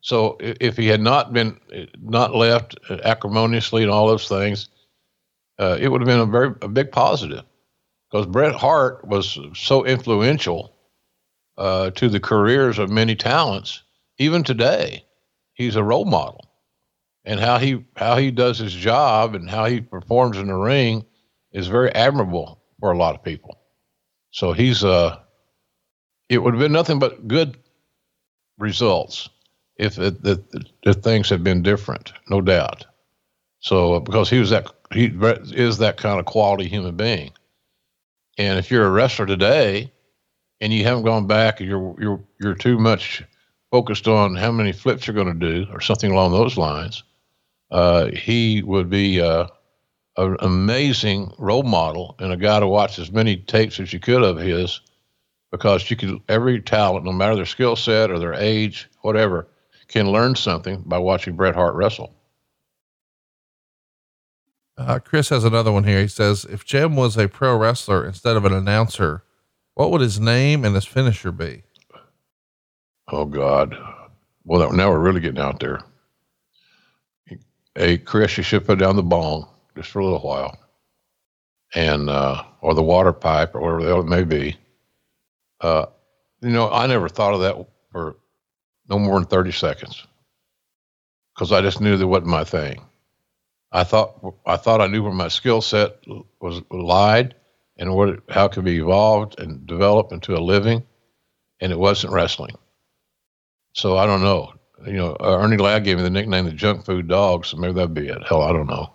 So if he had not been not left acrimoniously and all those things, uh, it would have been a very a big positive because Bret Hart was so influential uh, to the careers of many talents. Even today, he's a role model, and how he how he does his job and how he performs in the ring is very admirable for a lot of people. So he's uh, it would have been nothing but good results if it, if things had been different, no doubt. So uh, because he was that he is that kind of quality human being, and if you're a wrestler today, and you haven't gone back, and you're you're you're too much focused on how many flips you're going to do or something along those lines, uh, he would be uh, an amazing role model and a guy to watch as many tapes as you could of his, because you could every talent, no matter their skill set or their age, whatever, can learn something by watching Bret Hart wrestle. Uh, Chris has another one here. He says, if Jim was a pro wrestler instead of an announcer, what would his name and his finisher be? Oh God. Well, now we're really getting out there. Hey, Chris, you should put down the bong just for a little while and, uh, or the water pipe or whatever it may be. Uh, you know, I never thought of that for no more than 30 seconds because I just knew that wasn't my thing. I thought I thought I knew where my skill set was lied and what it, how it could be evolved and developed into a living, and it wasn't wrestling. So I don't know. You know, uh, Ernie Ladd gave me the nickname the junk food dog, so maybe that'd be it. Hell, I don't know.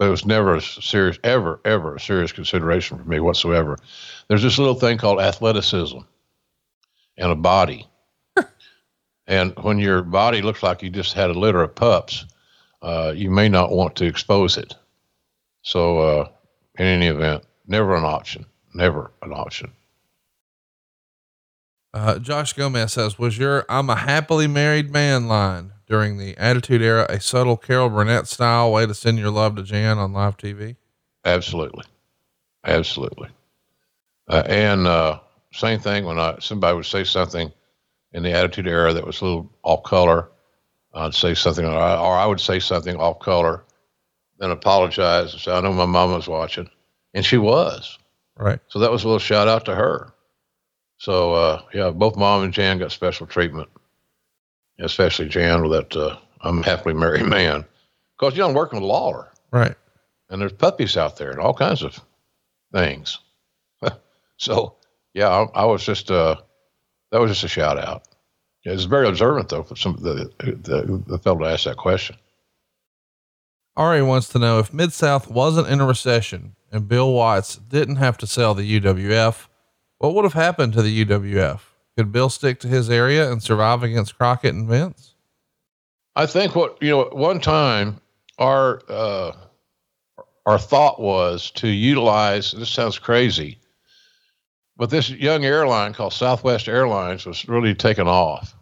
But it was never a serious, ever, ever a serious consideration for me whatsoever. There's this little thing called athleticism and a body. and when your body looks like you just had a litter of pups, uh, you may not want to expose it. So, uh, in any event, never an option. Never an option. Uh, Josh Gomez says, Was your I'm a happily married man line during the Attitude Era a subtle Carol Burnett style way to send your love to Jan on live TV? Absolutely. Absolutely. Uh, and uh, same thing when I, somebody would say something in the Attitude Era that was a little off color I'd say something, or I, or I would say something off color, then apologize and say, I know my mom was watching. And she was. Right. So that was a little shout out to her. So, uh, yeah, both mom and Jan got special treatment, especially Jan with that uh, I'm happily married man. Because, you know, I'm working with Lawler. Right. And there's puppies out there and all kinds of things. so, yeah, I, I was just, uh, that was just a shout out. Yeah, it's very observant though for some the the, the fellow to ask that question. Ari wants to know if Mid South wasn't in a recession and Bill Watts didn't have to sell the UWF, what would have happened to the UWF? Could Bill stick to his area and survive against Crockett and Vince? I think what you know, at one time our uh, our thought was to utilize. This sounds crazy, but this young airline called Southwest Airlines was really taken off,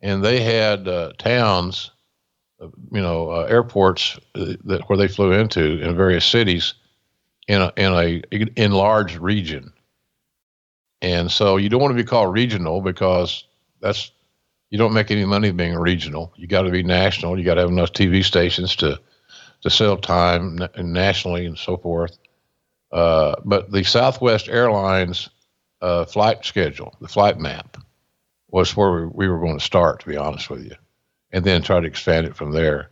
and they had uh, towns, uh, you know, uh, airports uh, that where they flew into in various cities, in a in a enlarged region. And so you don't want to be called regional because that's you don't make any money being regional. You got to be national. You got to have enough TV stations to to sell time nationally and so forth. Uh, but the Southwest Airlines uh, flight schedule, the flight map, was where we, we were going to start, to be honest with you, and then try to expand it from there.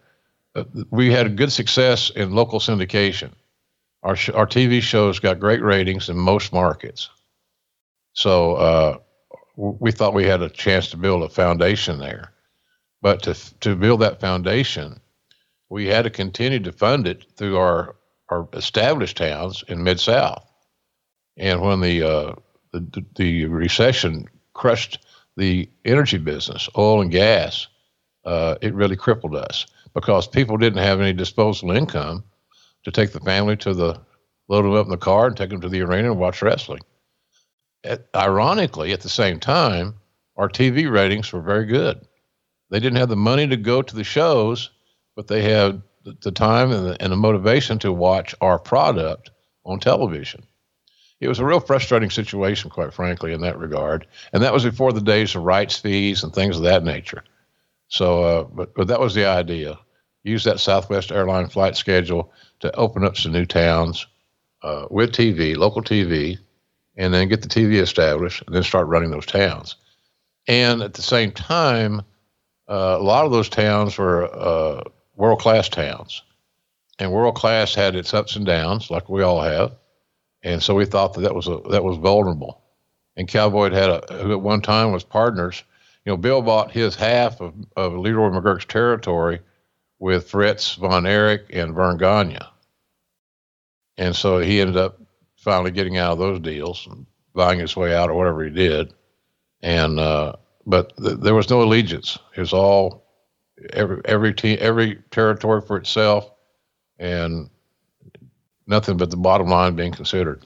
Uh, we had a good success in local syndication. Our, sh- our TV shows got great ratings in most markets. So uh, we thought we had a chance to build a foundation there. But to, to build that foundation, we had to continue to fund it through our, our established towns in Mid South. And when the uh, the, the recession crushed the energy business, oil and gas. Uh, it really crippled us because people didn't have any disposable income to take the family to the load them up in the car and take them to the arena and watch wrestling. Ironically, at the same time, our TV ratings were very good. They didn't have the money to go to the shows, but they had the, the time and the, and the motivation to watch our product on television it was a real frustrating situation, quite frankly, in that regard. And that was before the days of rights fees and things of that nature. So, uh, but, but that was the idea. Use that Southwest airline flight schedule to open up some new towns uh, with TV, local TV, and then get the TV established and then start running those towns. And at the same time, uh, a lot of those towns were uh, world class towns. And world class had its ups and downs, like we all have. And so we thought that that was a, that was vulnerable. And Cowboy had a, who at one time was partners. You know, Bill bought his half of, of Leroy McGuirk's territory with Fritz von Erich and Verne Gagne. And so he ended up finally getting out of those deals and buying his way out or whatever he did. And, uh, but th- there was no allegiance. It was all every, every team, every territory for itself and nothing but the bottom line being considered.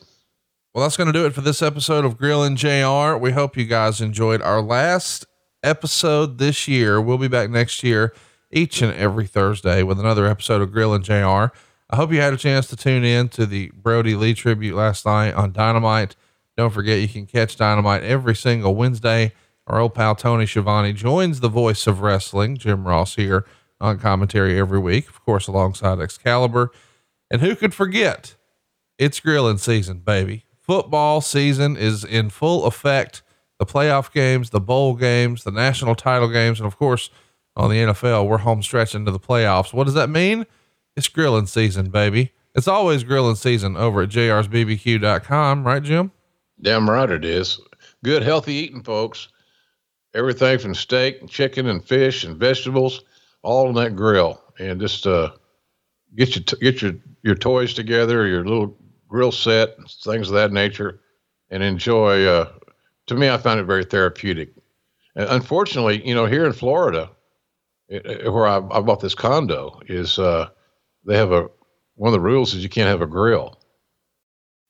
Well, that's going to do it for this episode of Grillin' JR. We hope you guys enjoyed our last episode this year. We'll be back next year, each and every Thursday, with another episode of Grillin' JR. I hope you had a chance to tune in to the Brodie Lee tribute last night on Dynamite. Don't forget, you can catch Dynamite every single Wednesday. Our old pal Tony Schiavone joins the voice of wrestling, Jim Ross, here on commentary every week, of course, alongside Excalibur. And who could forget? It's grilling season, baby. Football season is in full effect. The playoff games, the bowl games, the national title games, and of course, on the NFL, we're home stretch into the playoffs. What does that mean? It's grilling season, baby. It's always grilling season over at jrsbbq.com, right, Jim? Damn right it is. Good, healthy eating, folks. Everything from steak and chicken and fish and vegetables, all on that grill. And just uh, get your get your your toys together, your little grill set, things of that nature, and enjoy. Uh, to me, I found it very therapeutic. And unfortunately, you know, here in Florida, it, it, where I, I, bought this condo, is uh, they have a one of the rules is you can't have a grill.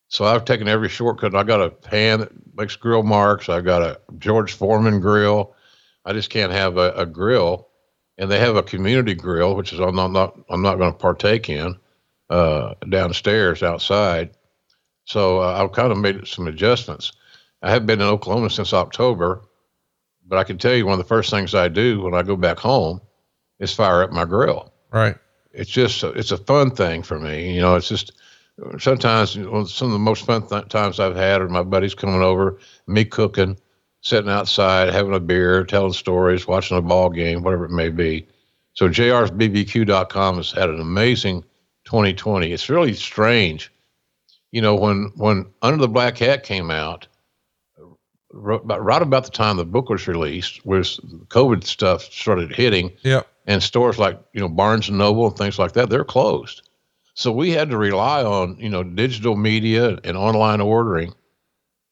So I've taken every shortcut. I got a pan that makes grill marks. I've got a George Foreman grill. I just can't have a, a grill. And they have a community grill, which is I'm not, not I'm not going to partake in uh, downstairs outside. So uh, I've kind of made some adjustments. I have been in Oklahoma since October, but I can tell you one of the first things I do when I go back home is fire up my grill. Right it's just it's a fun thing for me. You know, it's just sometimes some of the most fun th- times I've had are my buddies coming over, me cooking, sitting outside, having a beer, telling stories, watching a ball game, whatever it may be. So jrsbbq.com has had an amazing 2020. It's really strange. You know, when when Under the Black Hat came out, right about the time the book was released, was COVID stuff started hitting. Yeah and stores like you know Barnes and Noble and things like that they're closed. So we had to rely on you know digital media and online ordering,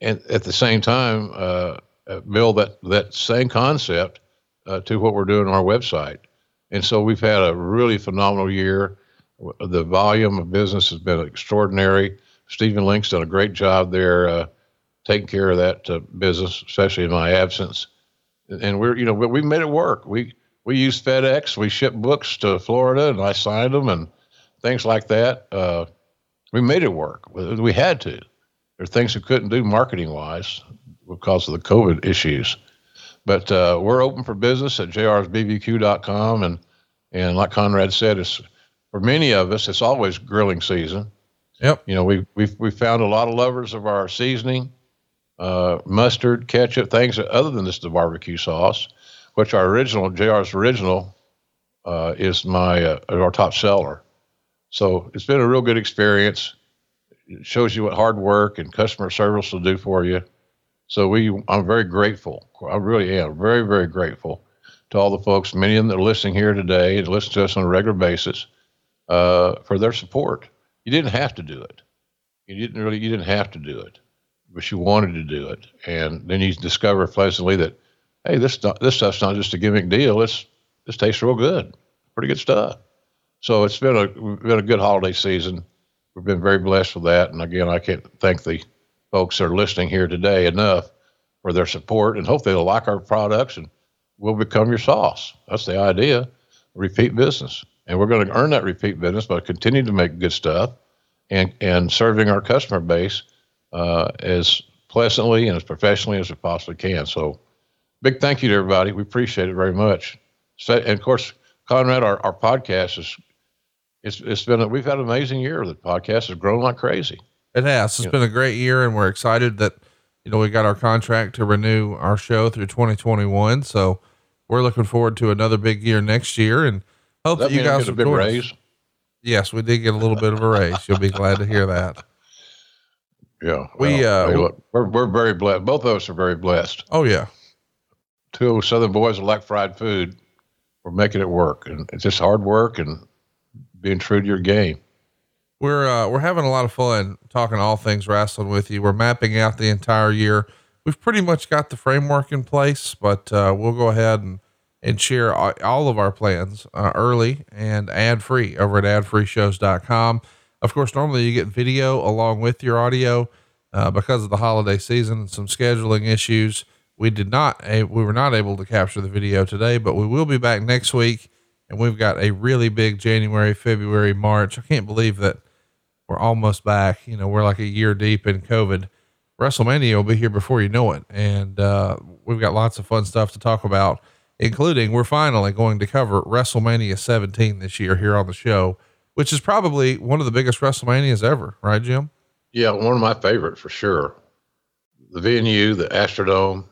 and at the same time uh, uh, build that that same concept uh, to what we're doing on our website. And so we've had a really phenomenal year. The volume of business has been extraordinary. Stephen Link's done a great job there, uh, taking care of that uh, business, especially in my absence. And we're, you know, we made it work. We we used FedEx. We shipped books to Florida, and I signed them and things like that. Uh, we made it work. We had to. There are things we couldn't do marketing wise because of the COVID issues. But uh, we're open for business at jrsbbq.com. And, and like Conrad said, it's, for many of us, it's always grilling season. Yep. You know, we, we've, we found a lot of lovers of our seasoning, uh, mustard, ketchup, things other than just the barbecue sauce which our original JR's original uh, is my uh, our top seller. So it's been a real good experience. It shows you what hard work and customer service will do for you. So we, I'm very grateful. I really am very, very grateful to all the folks, many of them that are listening here today and listen to us on a regular basis, uh, for their support. You didn't have to do it. You didn't really, you didn't have to do it, but you wanted to do it. And then you discover pleasantly that hey, this this stuff's not just a gimmick deal. It's this tastes real good, pretty good stuff. So it's been a been a good holiday season. We've been very blessed with that, and again, I can't thank the folks that are listening here today enough for their support, and hope they'll like our products and we'll become your sauce. That's the idea, repeat business, and we're going to earn that repeat business by continuing to make good stuff and and serving our customer base uh, as pleasantly and as professionally as we possibly can. So big thank you to everybody. We appreciate it very much. and of course, Conrad, our, our podcast is it's it's been a, we've had an amazing year. The podcast has grown like crazy. It has. It's Yeah. been a great year, and we're excited that you know we got our contract to renew our show through 2021. So we're looking forward to another big year next year, and hope That that you guys get a big us. raise. Yes, we did get a little bit of a raise. You'll be glad to hear that. Yeah, We, uh, we- we're we're very blessed. Both of us are very blessed. Oh yeah, Two Southern boys that like fried food. We're making it work, and it's just hard work and being true to your game. we're uh, we're having a lot of fun talking all things wrestling with you. We're mapping out the entire year. We've pretty much got the framework in place, but uh, we'll go ahead and and share all, of our plans uh, early and ad free over at adfreeshows.com. Of course, normally you get video along with your audio uh, because of the holiday season and some scheduling issues. We did not, we were not able to capture the video today, but we will be back next week. And we've got a really big January, February, March. I can't believe that we're almost back. You know, we're like a year deep in COVID. WrestleMania will be here before you know it. And uh, we've got lots of fun stuff to talk about, including we're finally going to cover WrestleMania 17 this year here on the show, which is probably one of the biggest WrestleManias ever, right, Jim? Yeah, one of my favorites for sure. The venue, the Astrodome,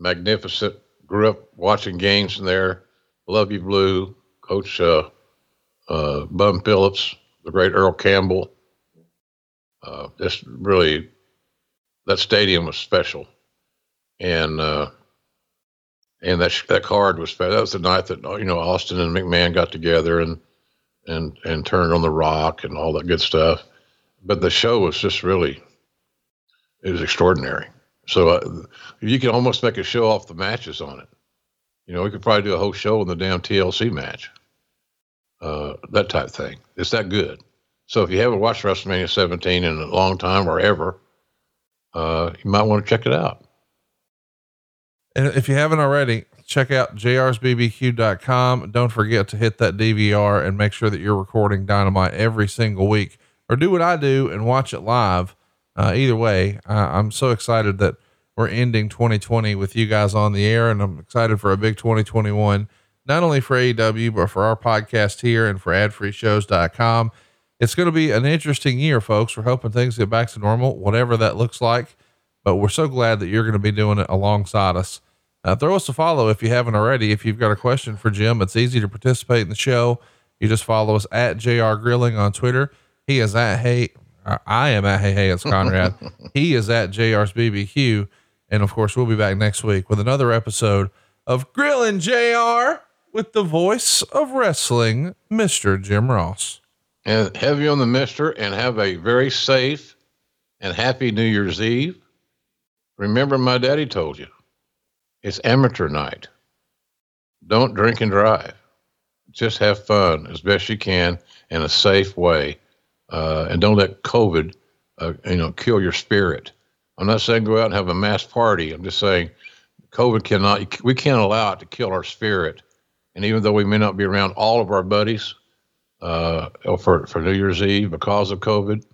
magnificent. Grew up watching games in there. Love you, Blue. Coach uh, uh, Bum Phillips, the great Earl Campbell. Uh, just really, that stadium was special, and uh, and that that card was special. That was the night that you know Austin and McMahon got together and and and turned on the Rock and all that good stuff but the show was just really it was extraordinary so uh, you can almost make a show off the matches on it you know we could probably do a whole show on the damn tlc match uh, that type thing it's that good so if you haven't watched wrestlemania 17 in a long time or ever uh, you might want to check it out And if you haven't already, check out jrsbbq.com. Don't forget to hit that DVR and make sure that you're recording Dynamite every single week, or do what I do and watch it live. Uh, either way, I, I'm so excited that we're ending 2020 with you guys on the air, and I'm excited for a big 2021, not only for AEW, but for our podcast here and for adfreeshows.com. It's going to be an interesting year, folks. We're hoping things get back to normal, whatever that looks like but we're so glad that you're going to be doing it alongside us. Uh, throw us a follow if you haven't already. If you've got a question for Jim, it's easy to participate in the show. You just follow us at JR Grilling on Twitter. He is at Hey, I am at Hey Hey, it's Conrad. he is at JR's BBQ. And of course, we'll be back next week with another episode of Grilling JR with the voice of wrestling, Mr. Jim Ross. and have you on the mister and have a very safe and happy new year's eve remember my daddy told you it's amateur night don't drink and drive just have fun as best you can in a safe way uh, and don't let covid uh, you know kill your spirit i'm not saying go out and have a mass party i'm just saying covid cannot we can't allow it to kill our spirit and even though we may not be around all of our buddies uh, for for New Year's Eve because of COVID.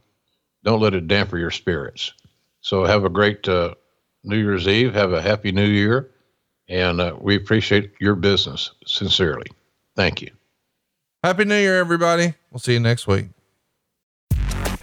Don't let it damper your spirits. So have a great uh, New Year's Eve. Have a happy New Year, and uh, we appreciate your business sincerely. Thank you. Happy New Year, everybody. We'll see you next week.